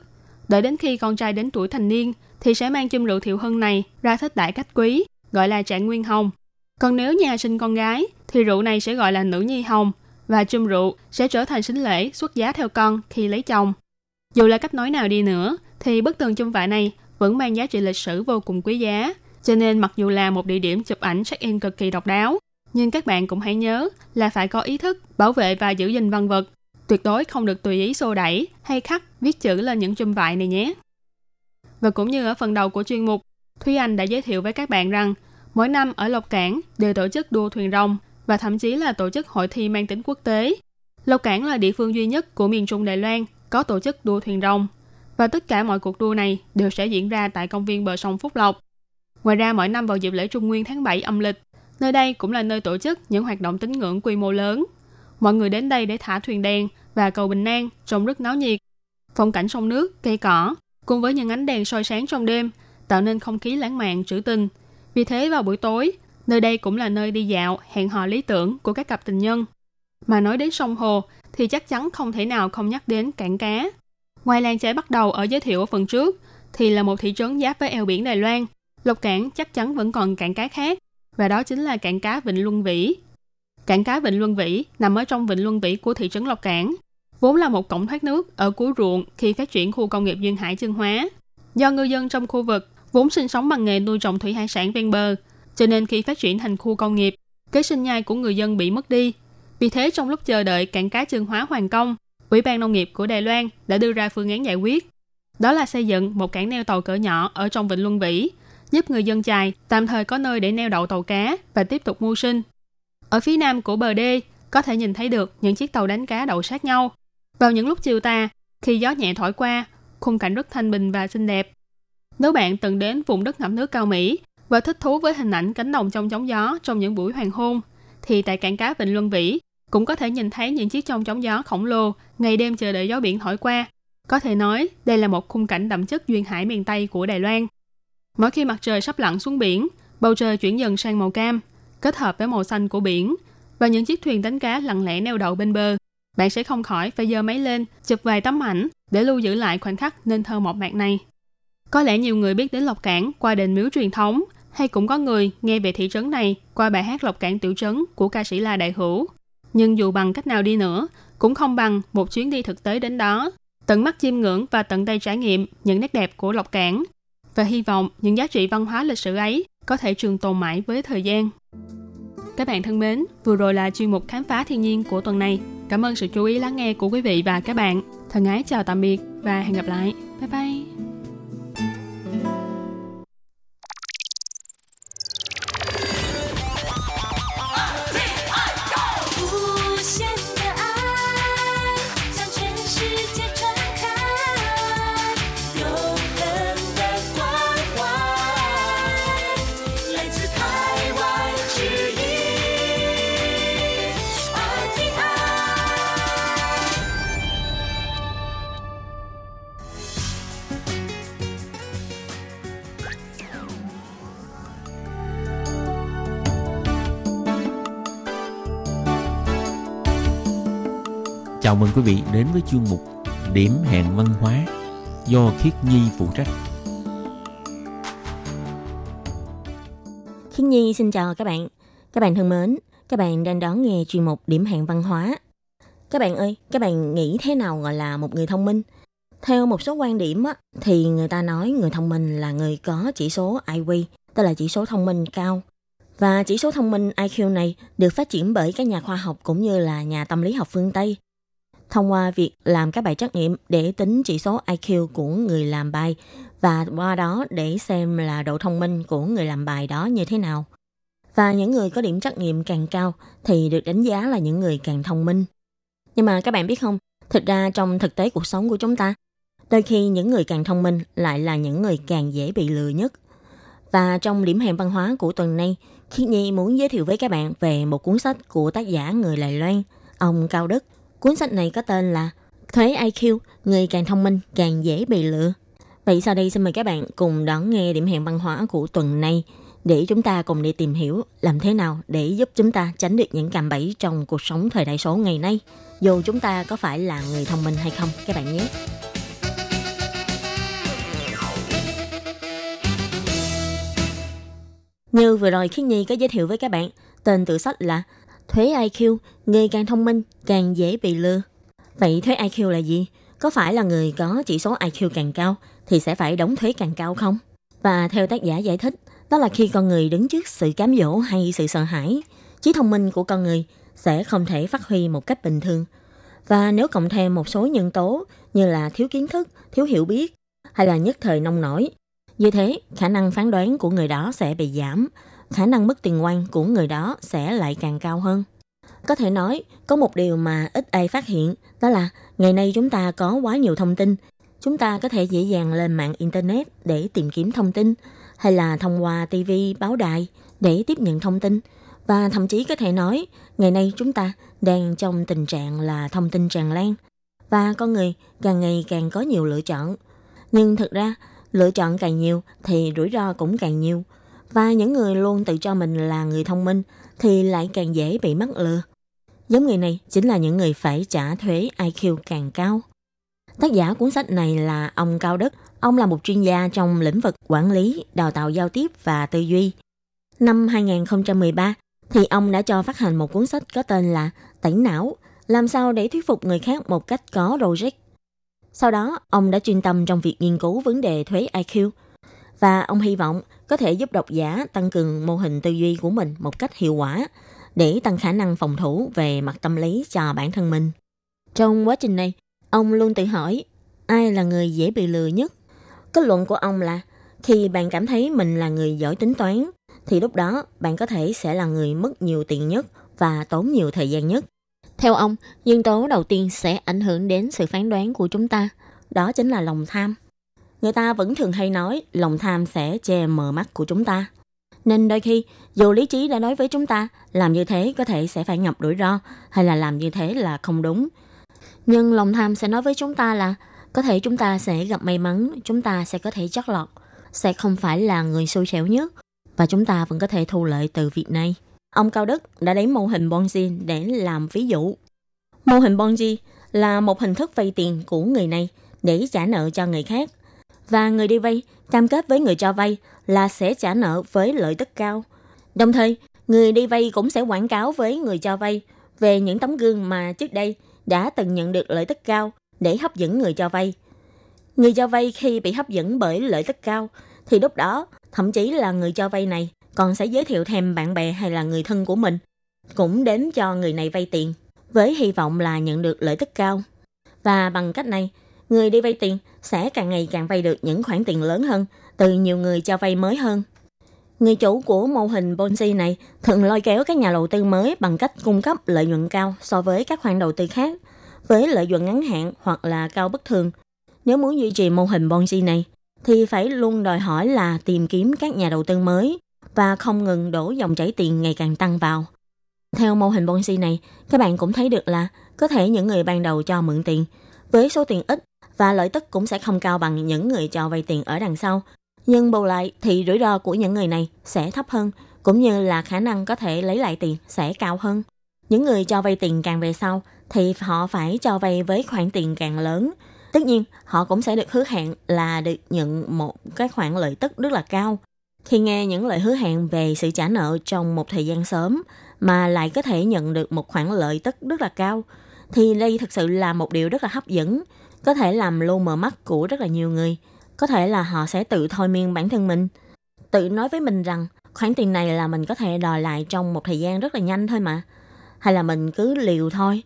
Đợi đến khi con trai đến tuổi thành niên thì sẽ mang chum rượu thiệu hưng này ra thích đại cách quý, gọi là trạng nguyên hồng. Còn nếu nhà sinh con gái thì rượu này sẽ gọi là nữ nhi hồng và chum rượu sẽ trở thành sính lễ xuất giá theo con khi lấy chồng. Dù là cách nói nào đi nữa, thì bức tường chum vải này vẫn mang giá trị lịch sử vô cùng quý giá. Cho nên mặc dù là một địa điểm chụp ảnh check-in cực kỳ độc đáo, nhưng các bạn cũng hãy nhớ là phải có ý thức bảo vệ và giữ gìn văn vật. Tuyệt đối không được tùy ý xô đẩy hay khắc viết chữ lên những chum vải này nhé. Và cũng như ở phần đầu của chuyên mục, Thúy Anh đã giới thiệu với các bạn rằng mỗi năm ở Lộc Cảng đều tổ chức đua thuyền rồng và thậm chí là tổ chức hội thi mang tính quốc tế. Lâu Cảng là địa phương duy nhất của miền Trung Đài Loan có tổ chức đua thuyền rồng và tất cả mọi cuộc đua này đều sẽ diễn ra tại công viên bờ sông Phúc Lộc. Ngoài ra mỗi năm vào dịp lễ Trung Nguyên tháng 7 âm lịch, nơi đây cũng là nơi tổ chức những hoạt động tín ngưỡng quy mô lớn. Mọi người đến đây để thả thuyền đèn và cầu bình an trông rất náo nhiệt. Phong cảnh sông nước, cây cỏ cùng với những ánh đèn soi sáng trong đêm tạo nên không khí lãng mạn trữ tình. Vì thế vào buổi tối, nơi đây cũng là nơi đi dạo, hẹn hò lý tưởng của các cặp tình nhân. Mà nói đến sông hồ thì chắc chắn không thể nào không nhắc đến cảng cá. Ngoài làng trẻ bắt đầu ở giới thiệu ở phần trước, thì là một thị trấn giáp với eo biển Đài Loan. Lộc Cảng chắc chắn vẫn còn cảng cá khác, và đó chính là cảng cá Vịnh Luân Vĩ. Cảng cá Vịnh Luân Vĩ nằm ở trong Vịnh Luân Vĩ của thị trấn Lộc Cảng, vốn là một cổng thoát nước ở cuối ruộng khi phát triển khu công nghiệp duyên hải Chương hóa. Do ngư dân trong khu vực vốn sinh sống bằng nghề nuôi trồng thủy hải sản ven bờ, cho nên khi phát triển thành khu công nghiệp, kế sinh nhai của người dân bị mất đi. Vì thế trong lúc chờ đợi cảng cá chân hóa hoàn công, Ủy ban Nông nghiệp của Đài Loan đã đưa ra phương án giải quyết. Đó là xây dựng một cảng neo tàu cỡ nhỏ ở trong Vịnh Luân Vĩ, giúp người dân chài tạm thời có nơi để neo đậu tàu cá và tiếp tục mưu sinh. Ở phía nam của bờ đê, có thể nhìn thấy được những chiếc tàu đánh cá đậu sát nhau, vào những lúc chiều tà, khi gió nhẹ thổi qua, khung cảnh rất thanh bình và xinh đẹp. Nếu bạn từng đến vùng đất ngập nước cao Mỹ và thích thú với hình ảnh cánh đồng trong chóng gió trong những buổi hoàng hôn, thì tại cảng cá Vịnh Luân Vĩ cũng có thể nhìn thấy những chiếc trong chóng gió khổng lồ ngày đêm chờ đợi gió biển thổi qua. Có thể nói đây là một khung cảnh đậm chất duyên hải miền Tây của Đài Loan. Mỗi khi mặt trời sắp lặn xuống biển, bầu trời chuyển dần sang màu cam, kết hợp với màu xanh của biển và những chiếc thuyền đánh cá lặng lẽ neo đậu bên bờ bạn sẽ không khỏi phải giơ máy lên, chụp vài tấm ảnh để lưu giữ lại khoảnh khắc nên thơ một mạc này. Có lẽ nhiều người biết đến Lộc Cảng qua đền miếu truyền thống, hay cũng có người nghe về thị trấn này qua bài hát Lộc Cảng Tiểu Trấn của ca sĩ La Đại Hữu. Nhưng dù bằng cách nào đi nữa, cũng không bằng một chuyến đi thực tế đến đó, tận mắt chiêm ngưỡng và tận tay trải nghiệm những nét đẹp của Lộc Cảng. Và hy vọng những giá trị văn hóa lịch sử ấy có thể trường tồn mãi với thời gian. Các bạn thân mến, vừa rồi là chuyên mục khám phá thiên nhiên của tuần này. Cảm ơn sự chú ý lắng nghe của quý vị và các bạn. Thân ái chào tạm biệt và hẹn gặp lại. Bye bye! Quý vị đến với chuyên mục Điểm hẹn văn hóa do Khiết Nhi phụ trách. Khiết Nhi xin chào các bạn. Các bạn thân mến, các bạn đang đón nghe chuyên mục Điểm hẹn văn hóa. Các bạn ơi, các bạn nghĩ thế nào gọi là một người thông minh? Theo một số quan điểm á, thì người ta nói người thông minh là người có chỉ số IQ, tức là chỉ số thông minh cao. Và chỉ số thông minh IQ này được phát triển bởi các nhà khoa học cũng như là nhà tâm lý học phương Tây. Thông qua việc làm các bài trắc nghiệm để tính chỉ số IQ của người làm bài và qua đó để xem là độ thông minh của người làm bài đó như thế nào. Và những người có điểm trắc nghiệm càng cao thì được đánh giá là những người càng thông minh. Nhưng mà các bạn biết không, thực ra trong thực tế cuộc sống của chúng ta, đôi khi những người càng thông minh lại là những người càng dễ bị lừa nhất. Và trong điểm hẹn văn hóa của tuần này, Khiết Nhi muốn giới thiệu với các bạn về một cuốn sách của tác giả người Lài Loan, ông Cao Đức. Cuốn sách này có tên là Thuế IQ, người càng thông minh càng dễ bị lừa. Vậy sau đây xin mời các bạn cùng đón nghe điểm hẹn văn hóa của tuần này để chúng ta cùng đi tìm hiểu làm thế nào để giúp chúng ta tránh được những cạm bẫy trong cuộc sống thời đại số ngày nay, dù chúng ta có phải là người thông minh hay không các bạn nhé. Như vừa rồi Khiết Nhi có giới thiệu với các bạn, tên tự sách là Thuế IQ, người càng thông minh càng dễ bị lừa. Vậy thuế IQ là gì? Có phải là người có chỉ số IQ càng cao thì sẽ phải đóng thuế càng cao không? Và theo tác giả giải thích, đó là khi con người đứng trước sự cám dỗ hay sự sợ hãi, trí thông minh của con người sẽ không thể phát huy một cách bình thường. Và nếu cộng thêm một số nhân tố như là thiếu kiến thức, thiếu hiểu biết hay là nhất thời nông nổi, như thế khả năng phán đoán của người đó sẽ bị giảm, khả năng mất tiền oan của người đó sẽ lại càng cao hơn. Có thể nói, có một điều mà ít ai phát hiện, đó là ngày nay chúng ta có quá nhiều thông tin. Chúng ta có thể dễ dàng lên mạng Internet để tìm kiếm thông tin, hay là thông qua TV, báo đài để tiếp nhận thông tin. Và thậm chí có thể nói, ngày nay chúng ta đang trong tình trạng là thông tin tràn lan. Và con người càng ngày càng có nhiều lựa chọn. Nhưng thực ra, lựa chọn càng nhiều thì rủi ro cũng càng nhiều. Và những người luôn tự cho mình là người thông minh thì lại càng dễ bị mắc lừa. Giống người này chính là những người phải trả thuế IQ càng cao. Tác giả cuốn sách này là ông Cao Đức. Ông là một chuyên gia trong lĩnh vực quản lý, đào tạo giao tiếp và tư duy. Năm 2013 thì ông đã cho phát hành một cuốn sách có tên là Tẩy não, làm sao để thuyết phục người khác một cách có logic. Sau đó, ông đã chuyên tâm trong việc nghiên cứu vấn đề thuế IQ và ông hy vọng có thể giúp độc giả tăng cường mô hình tư duy của mình một cách hiệu quả để tăng khả năng phòng thủ về mặt tâm lý cho bản thân mình. Trong quá trình này, ông luôn tự hỏi ai là người dễ bị lừa nhất. Kết luận của ông là khi bạn cảm thấy mình là người giỏi tính toán thì lúc đó bạn có thể sẽ là người mất nhiều tiền nhất và tốn nhiều thời gian nhất. Theo ông, nhân tố đầu tiên sẽ ảnh hưởng đến sự phán đoán của chúng ta, đó chính là lòng tham. Người ta vẫn thường hay nói lòng tham sẽ che mờ mắt của chúng ta. Nên đôi khi, dù lý trí đã nói với chúng ta làm như thế có thể sẽ phải ngập rủi ro hay là làm như thế là không đúng. Nhưng lòng tham sẽ nói với chúng ta là có thể chúng ta sẽ gặp may mắn, chúng ta sẽ có thể chót lọt, sẽ không phải là người xui xẻo nhất và chúng ta vẫn có thể thu lợi từ việc này. Ông Cao Đức đã lấy mô hình Ponzi để làm ví dụ. Mô hình Ponzi là một hình thức vay tiền của người này để trả nợ cho người khác. Và người đi vay cam kết với người cho vay là sẽ trả nợ với lợi tức cao. Đồng thời, người đi vay cũng sẽ quảng cáo với người cho vay về những tấm gương mà trước đây đã từng nhận được lợi tức cao để hấp dẫn người cho vay. Người cho vay khi bị hấp dẫn bởi lợi tức cao thì lúc đó thậm chí là người cho vay này còn sẽ giới thiệu thêm bạn bè hay là người thân của mình cũng đến cho người này vay tiền với hy vọng là nhận được lợi tức cao. Và bằng cách này, người đi vay tiền sẽ càng ngày càng vay được những khoản tiền lớn hơn từ nhiều người cho vay mới hơn. Người chủ của mô hình Ponzi này thường lôi kéo các nhà đầu tư mới bằng cách cung cấp lợi nhuận cao so với các khoản đầu tư khác, với lợi nhuận ngắn hạn hoặc là cao bất thường. Nếu muốn duy trì mô hình Ponzi này, thì phải luôn đòi hỏi là tìm kiếm các nhà đầu tư mới và không ngừng đổ dòng chảy tiền ngày càng tăng vào. Theo mô hình Ponzi này, các bạn cũng thấy được là có thể những người ban đầu cho mượn tiền với số tiền ít và lợi tức cũng sẽ không cao bằng những người cho vay tiền ở đằng sau. Nhưng bù lại thì rủi ro của những người này sẽ thấp hơn, cũng như là khả năng có thể lấy lại tiền sẽ cao hơn. Những người cho vay tiền càng về sau thì họ phải cho vay với khoản tiền càng lớn. Tất nhiên, họ cũng sẽ được hứa hẹn là được nhận một cái khoản lợi tức rất là cao. Khi nghe những lời hứa hẹn về sự trả nợ trong một thời gian sớm mà lại có thể nhận được một khoản lợi tức rất là cao, thì đây thực sự là một điều rất là hấp dẫn, có thể làm lu mờ mắt của rất là nhiều người. Có thể là họ sẽ tự thôi miên bản thân mình, tự nói với mình rằng khoản tiền này là mình có thể đòi lại trong một thời gian rất là nhanh thôi mà. Hay là mình cứ liều thôi,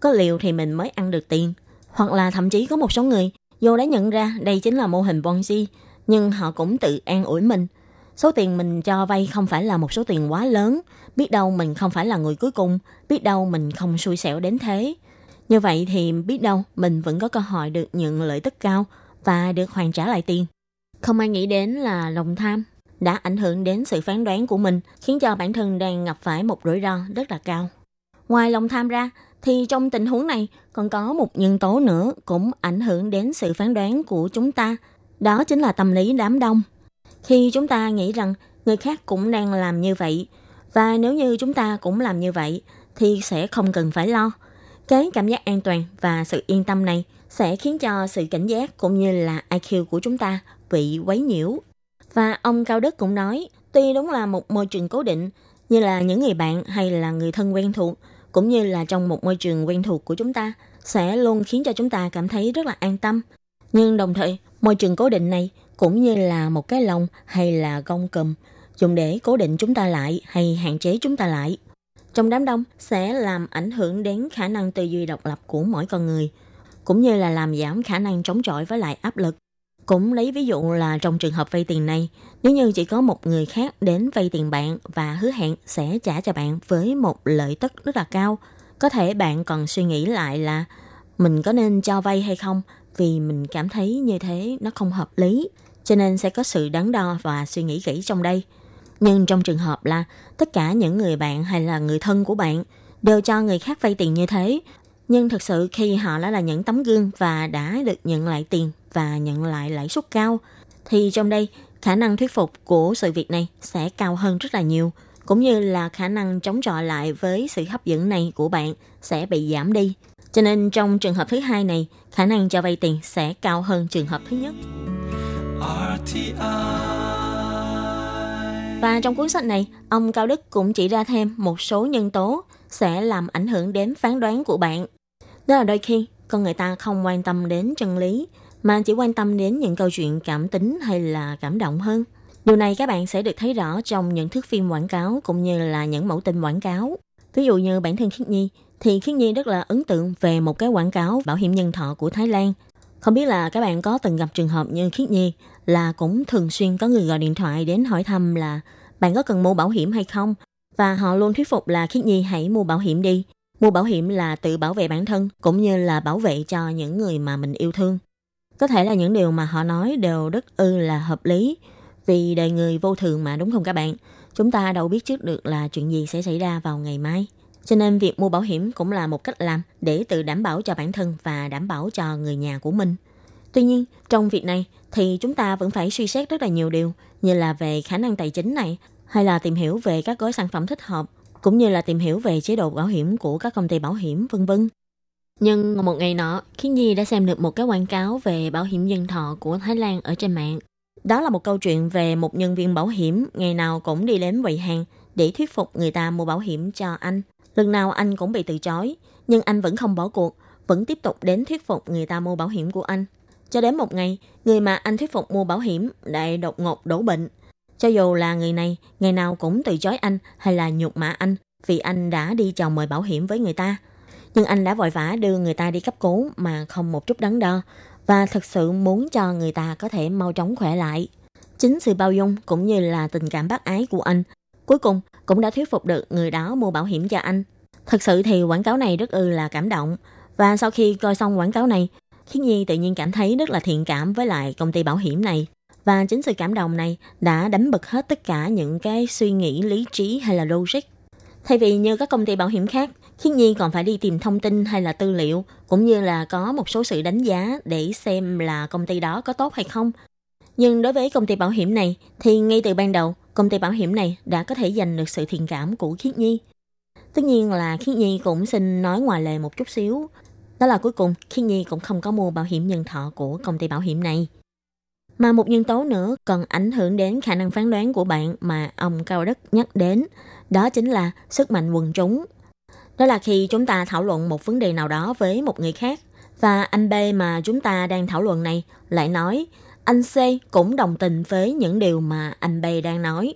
có liều thì mình mới ăn được tiền. Hoặc là thậm chí có một số người dù đã nhận ra đây chính là mô hình Ponzi, nhưng họ cũng tự an ủi mình. Số tiền mình cho vay không phải là một số tiền quá lớn, biết đâu mình không phải là người cuối cùng, biết đâu mình không xui xẻo đến thế. Như vậy thì biết đâu mình vẫn có cơ hội được nhận lợi tức cao và được hoàn trả lại tiền. Không ai nghĩ đến là lòng tham đã ảnh hưởng đến sự phán đoán của mình, khiến cho bản thân đang gặp phải một rủi ro rất là cao. Ngoài lòng tham ra, thì trong tình huống này còn có một nhân tố nữa cũng ảnh hưởng đến sự phán đoán của chúng ta. Đó chính là tâm lý đám đông. Khi chúng ta nghĩ rằng người khác cũng đang làm như vậy, và nếu như chúng ta cũng làm như vậy, thì sẽ không cần phải lo. Cái cảm giác an toàn và sự yên tâm này sẽ khiến cho sự cảnh giác cũng như là IQ của chúng ta bị quấy nhiễu. Và ông Cao Đức cũng nói, tuy đúng là một môi trường cố định, như là những người bạn hay là người thân quen thuộc, cũng như là trong một môi trường quen thuộc của chúng ta, sẽ luôn khiến cho chúng ta cảm thấy rất là an tâm. Nhưng đồng thời, môi trường cố định này cũng như là một cái lồng hay là gông cùm, dùng để cố định chúng ta lại hay hạn chế chúng ta lại. Trong đám đông sẽ làm ảnh hưởng đến khả năng tư duy độc lập của mỗi con người, cũng như là làm giảm khả năng chống chọi với lại áp lực. Cũng lấy ví dụ là trong trường hợp vay tiền này, nếu như chỉ có một người khác đến vay tiền bạn và hứa hẹn sẽ trả cho bạn với một lợi tức rất là cao, có thể bạn còn suy nghĩ lại là mình có nên cho vay hay không vì mình cảm thấy như thế nó không hợp lý, cho nên sẽ có sự đắn đo và suy nghĩ kỹ trong đây. Nhưng trong trường hợp là tất cả những người bạn hay là người thân của bạn đều cho người khác vay tiền như thế, nhưng thực sự khi họ đã là những tấm gương và đã được nhận lại tiền và nhận lại lãi suất cao, thì trong đây khả năng thuyết phục của sự việc này sẽ cao hơn rất là nhiều, cũng như là khả năng chống chọi lại với sự hấp dẫn này của bạn sẽ bị giảm đi. Cho nên trong trường hợp thứ hai này, khả năng cho vay tiền sẽ cao hơn trường hợp thứ nhất. Và trong cuốn sách này, ông Cao Đức cũng chỉ ra thêm một số nhân tố sẽ làm ảnh hưởng đến phán đoán của bạn. Đó là đôi khi con người ta không quan tâm đến chân lý mà chỉ quan tâm đến những câu chuyện cảm tính hay là cảm động hơn. Điều này các bạn sẽ được thấy rõ trong những thước phim quảng cáo cũng như là những mẫu tin quảng cáo. Ví dụ như bản thân Khiết Nhi thì Khiết Nhi rất là ấn tượng về một cái quảng cáo bảo hiểm nhân thọ của Thái Lan. Không biết là các bạn có từng gặp trường hợp như Khiết Nhi là cũng thường xuyên có người gọi điện thoại đến hỏi thăm là bạn có cần mua bảo hiểm hay không? Và họ luôn thuyết phục là Khiết Nhi hãy mua bảo hiểm đi. Mua bảo hiểm là tự bảo vệ bản thân cũng như là bảo vệ cho những người mà mình yêu thương. Có thể là những điều mà họ nói đều rất ư là hợp lý vì đời người vô thường mà, đúng không các bạn? Chúng ta đâu biết trước được là chuyện gì sẽ xảy ra vào ngày mai. Cho nên việc mua bảo hiểm cũng là một cách làm để tự đảm bảo cho bản thân và đảm bảo cho người nhà của mình. Tuy nhiên, trong việc này thì chúng ta vẫn phải suy xét rất là nhiều điều như là về khả năng tài chính này hay là tìm hiểu về các gói sản phẩm thích hợp cũng như là tìm hiểu về chế độ bảo hiểm của các công ty bảo hiểm vân vân. Nhưng một ngày nọ, Khiến Nhi đã xem được một cái quảng cáo về bảo hiểm nhân thọ của Thái Lan ở trên mạng. Đó là một câu chuyện về một nhân viên bảo hiểm ngày nào cũng đi đến quầy hàng để thuyết phục người ta mua bảo hiểm cho anh. Lần nào anh cũng bị từ chối, nhưng anh vẫn không bỏ cuộc, vẫn tiếp tục đến thuyết phục người ta mua bảo hiểm của anh. Cho đến một ngày, người mà anh thuyết phục mua bảo hiểm lại đột ngột đổ bệnh. Cho dù là người này ngày nào cũng từ chối anh hay là nhục mạ anh vì anh đã đi chào mời bảo hiểm với người ta. Nhưng anh đã vội vã đưa người ta đi cấp cứu mà không một chút đắn đo và thực sự muốn cho người ta có thể mau chóng khỏe lại. Chính sự bao dung cũng như là tình cảm bác ái của anh cuối cùng cũng đã thuyết phục được người đó mua bảo hiểm cho anh. Thật sự thì quảng cáo này rất ư là cảm động và sau khi coi xong quảng cáo này, Khiết Nhi tự nhiên cảm thấy rất là thiện cảm với lại công ty bảo hiểm này. Và chính sự cảm động này đã đánh bật hết tất cả những cái suy nghĩ lý trí hay là logic. Thay vì như các công ty bảo hiểm khác, Khiết Nhi còn phải đi tìm thông tin hay là tư liệu, cũng như là có một số sự đánh giá để xem là công ty đó có tốt hay không. Nhưng đối với công ty bảo hiểm này, thì ngay từ ban đầu, công ty bảo hiểm này đã có thể giành được sự thiện cảm của Khiết Nhi. Tất nhiên là Khiết Nhi cũng xin nói ngoài lề một chút xíu. Đó là cuối cùng Khiết Nhi cũng không có mua bảo hiểm nhân thọ của công ty bảo hiểm này. Mà một nhân tố nữa còn ảnh hưởng đến khả năng phán đoán của bạn mà ông Cao đức nhắc đến, đó chính là sức mạnh quần chúng. Đó là khi chúng ta thảo luận một vấn đề nào đó với một người khác, và anh B mà chúng ta đang thảo luận này lại nói anh C cũng đồng tình với những điều mà anh B đang nói.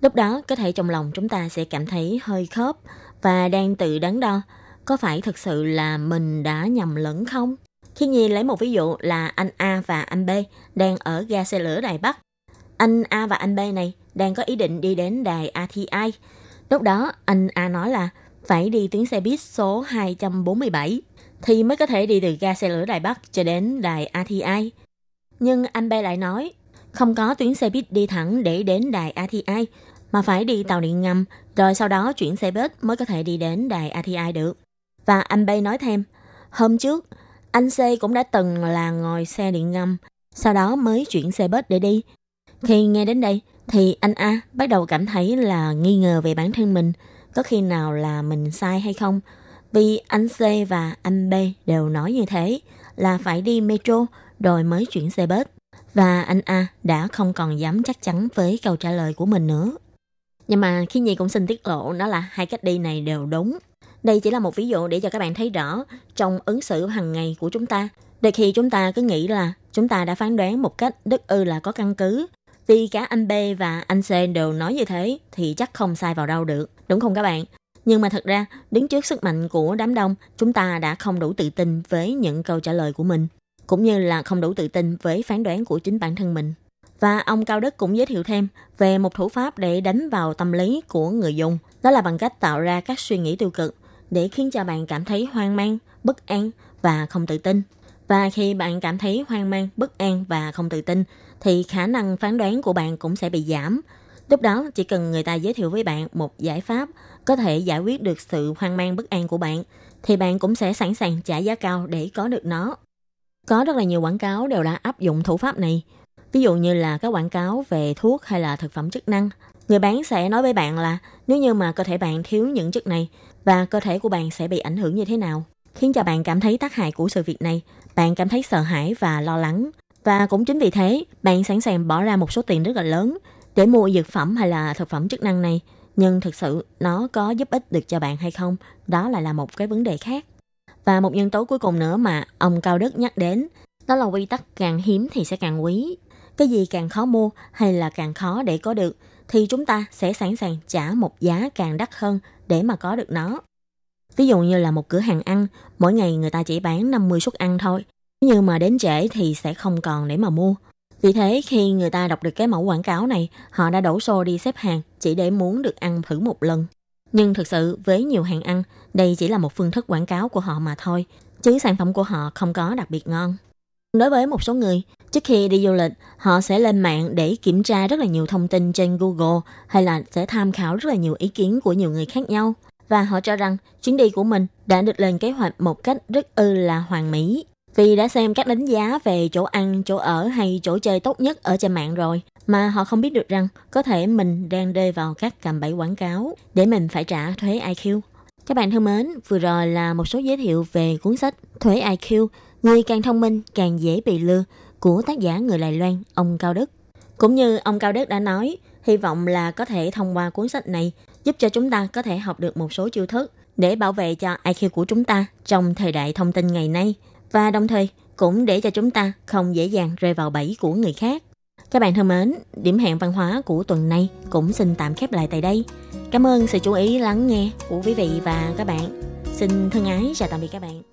Lúc đó, có thể trong lòng chúng ta sẽ cảm thấy hơi khớp và đang tự đắn đo có phải thực sự là mình đã nhầm lẫn không? Khi Nhi lấy một ví dụ là anh A và anh B đang ở ga xe lửa Đài Bắc. Anh A và anh B này đang có ý định đi đến đài ATI. Lúc đó, anh A nói là phải đi tuyến xe buýt số 247 thì mới có thể đi từ ga xe lửa Đài Bắc cho đến đài ATI. Nhưng anh B lại nói không có tuyến xe buýt đi thẳng để đến đài ATI mà phải đi tàu điện ngầm rồi sau đó chuyển xe buýt mới có thể đi đến đài ATI được. Và anh B nói thêm, hôm trước anh C cũng đã từng là ngồi xe điện ngầm, sau đó mới chuyển xe buýt để đi. Khi nghe đến đây, thì anh A bắt đầu cảm thấy là nghi ngờ về bản thân mình, có khi nào là mình sai hay không. Vì anh C và anh B đều nói như thế, là phải đi metro rồi mới chuyển xe bớt Và anh A đã không còn dám chắc chắn với câu trả lời của mình nữa. Nhưng mà khi Nhi cũng xin tiết lộ đó là hai cách đi này đều đúng. Đây chỉ là một ví dụ để cho các bạn thấy rõ trong ứng xử hàng ngày của chúng ta. Đôi khi chúng ta cứ nghĩ là chúng ta đã phán đoán một cách đức ư là có căn cứ. Vì cả anh B và anh C đều nói như thế thì chắc không sai vào đâu được. Đúng không các bạn? Nhưng mà thật ra, đứng trước sức mạnh của đám đông, chúng ta đã không đủ tự tin với những câu trả lời của mình, cũng như là không đủ tự tin với phán đoán của chính bản thân mình. Và ông Cao Đức cũng giới thiệu thêm về một thủ pháp để đánh vào tâm lý của người dùng, đó là bằng cách tạo ra các suy nghĩ tiêu cực để khiến cho bạn cảm thấy hoang mang, bất an và không tự tin. Và khi bạn cảm thấy hoang mang, bất an và không tự tin, thì khả năng phán đoán của bạn cũng sẽ bị giảm. Lúc đó chỉ cần người ta giới thiệu với bạn một giải pháp có thể giải quyết được sự hoang mang bất an của bạn, thì bạn cũng sẽ sẵn sàng trả giá cao để có được nó. Có rất là nhiều quảng cáo đều đã áp dụng thủ pháp này. Ví dụ như là các quảng cáo về thuốc hay là thực phẩm chức năng. Người bán sẽ nói với bạn là nếu như mà cơ thể bạn thiếu những chất này và cơ thể của bạn sẽ bị ảnh hưởng như thế nào, khiến cho bạn cảm thấy tác hại của sự việc này, bạn cảm thấy sợ hãi và lo lắng. Và cũng chính vì thế, bạn sẵn sàng bỏ ra một số tiền rất là lớn để mua dược phẩm hay là thực phẩm chức năng này. Nhưng thực sự nó có giúp ích được cho bạn hay không, đó lại là một cái vấn đề khác. Và một nhân tố cuối cùng nữa mà ông Cao Đức nhắc đến, đó là quy tắc càng hiếm thì sẽ càng quý. Cái gì càng khó mua hay là càng khó để có được thì chúng ta sẽ sẵn sàng trả một giá càng đắt hơn để mà có được nó. Ví dụ như là một cửa hàng ăn, mỗi ngày người ta chỉ bán 50 suất ăn thôi. Nhưng mà đến trễ thì sẽ không còn để mà mua. Vì thế khi người ta đọc được cái mẫu quảng cáo này, họ đã đổ xô đi xếp hàng chỉ để muốn được ăn thử một lần. Nhưng thực sự với nhiều hàng ăn, đây chỉ là một phương thức quảng cáo của họ mà thôi, chứ sản phẩm của họ không có đặc biệt ngon. Đối với một số người, trước khi đi du lịch, họ sẽ lên mạng để kiểm tra rất là nhiều thông tin trên Google hay là sẽ tham khảo rất là nhiều ý kiến của nhiều người khác nhau. Và họ cho rằng chuyến đi của mình đã được lên kế hoạch một cách rất ư là hoàn mỹ. Vì đã xem các đánh giá về chỗ ăn, chỗ ở hay chỗ chơi tốt nhất ở trên mạng rồi, mà họ không biết được rằng có thể mình đang rơi vào các cạm bẫy quảng cáo để mình phải trả thuế IQ. Các bạn thân mến, vừa rồi là một số giới thiệu về cuốn sách Thuế IQ Người càng thông minh càng dễ bị lừa của tác giả người Đài Loan, ông Cao Đức. Cũng như ông Cao Đức đã nói, hy vọng là có thể thông qua cuốn sách này giúp cho chúng ta có thể học được một số chiêu thức để bảo vệ cho IQ của chúng ta trong thời đại thông tin ngày nay và đồng thời cũng để cho chúng ta không dễ dàng rơi vào bẫy của người khác. Các bạn thân mến, điểm hẹn văn hóa của tuần này cũng xin tạm khép lại tại đây. Cảm ơn sự chú ý lắng nghe của quý vị và các bạn. Xin thân ái chào tạm biệt các bạn.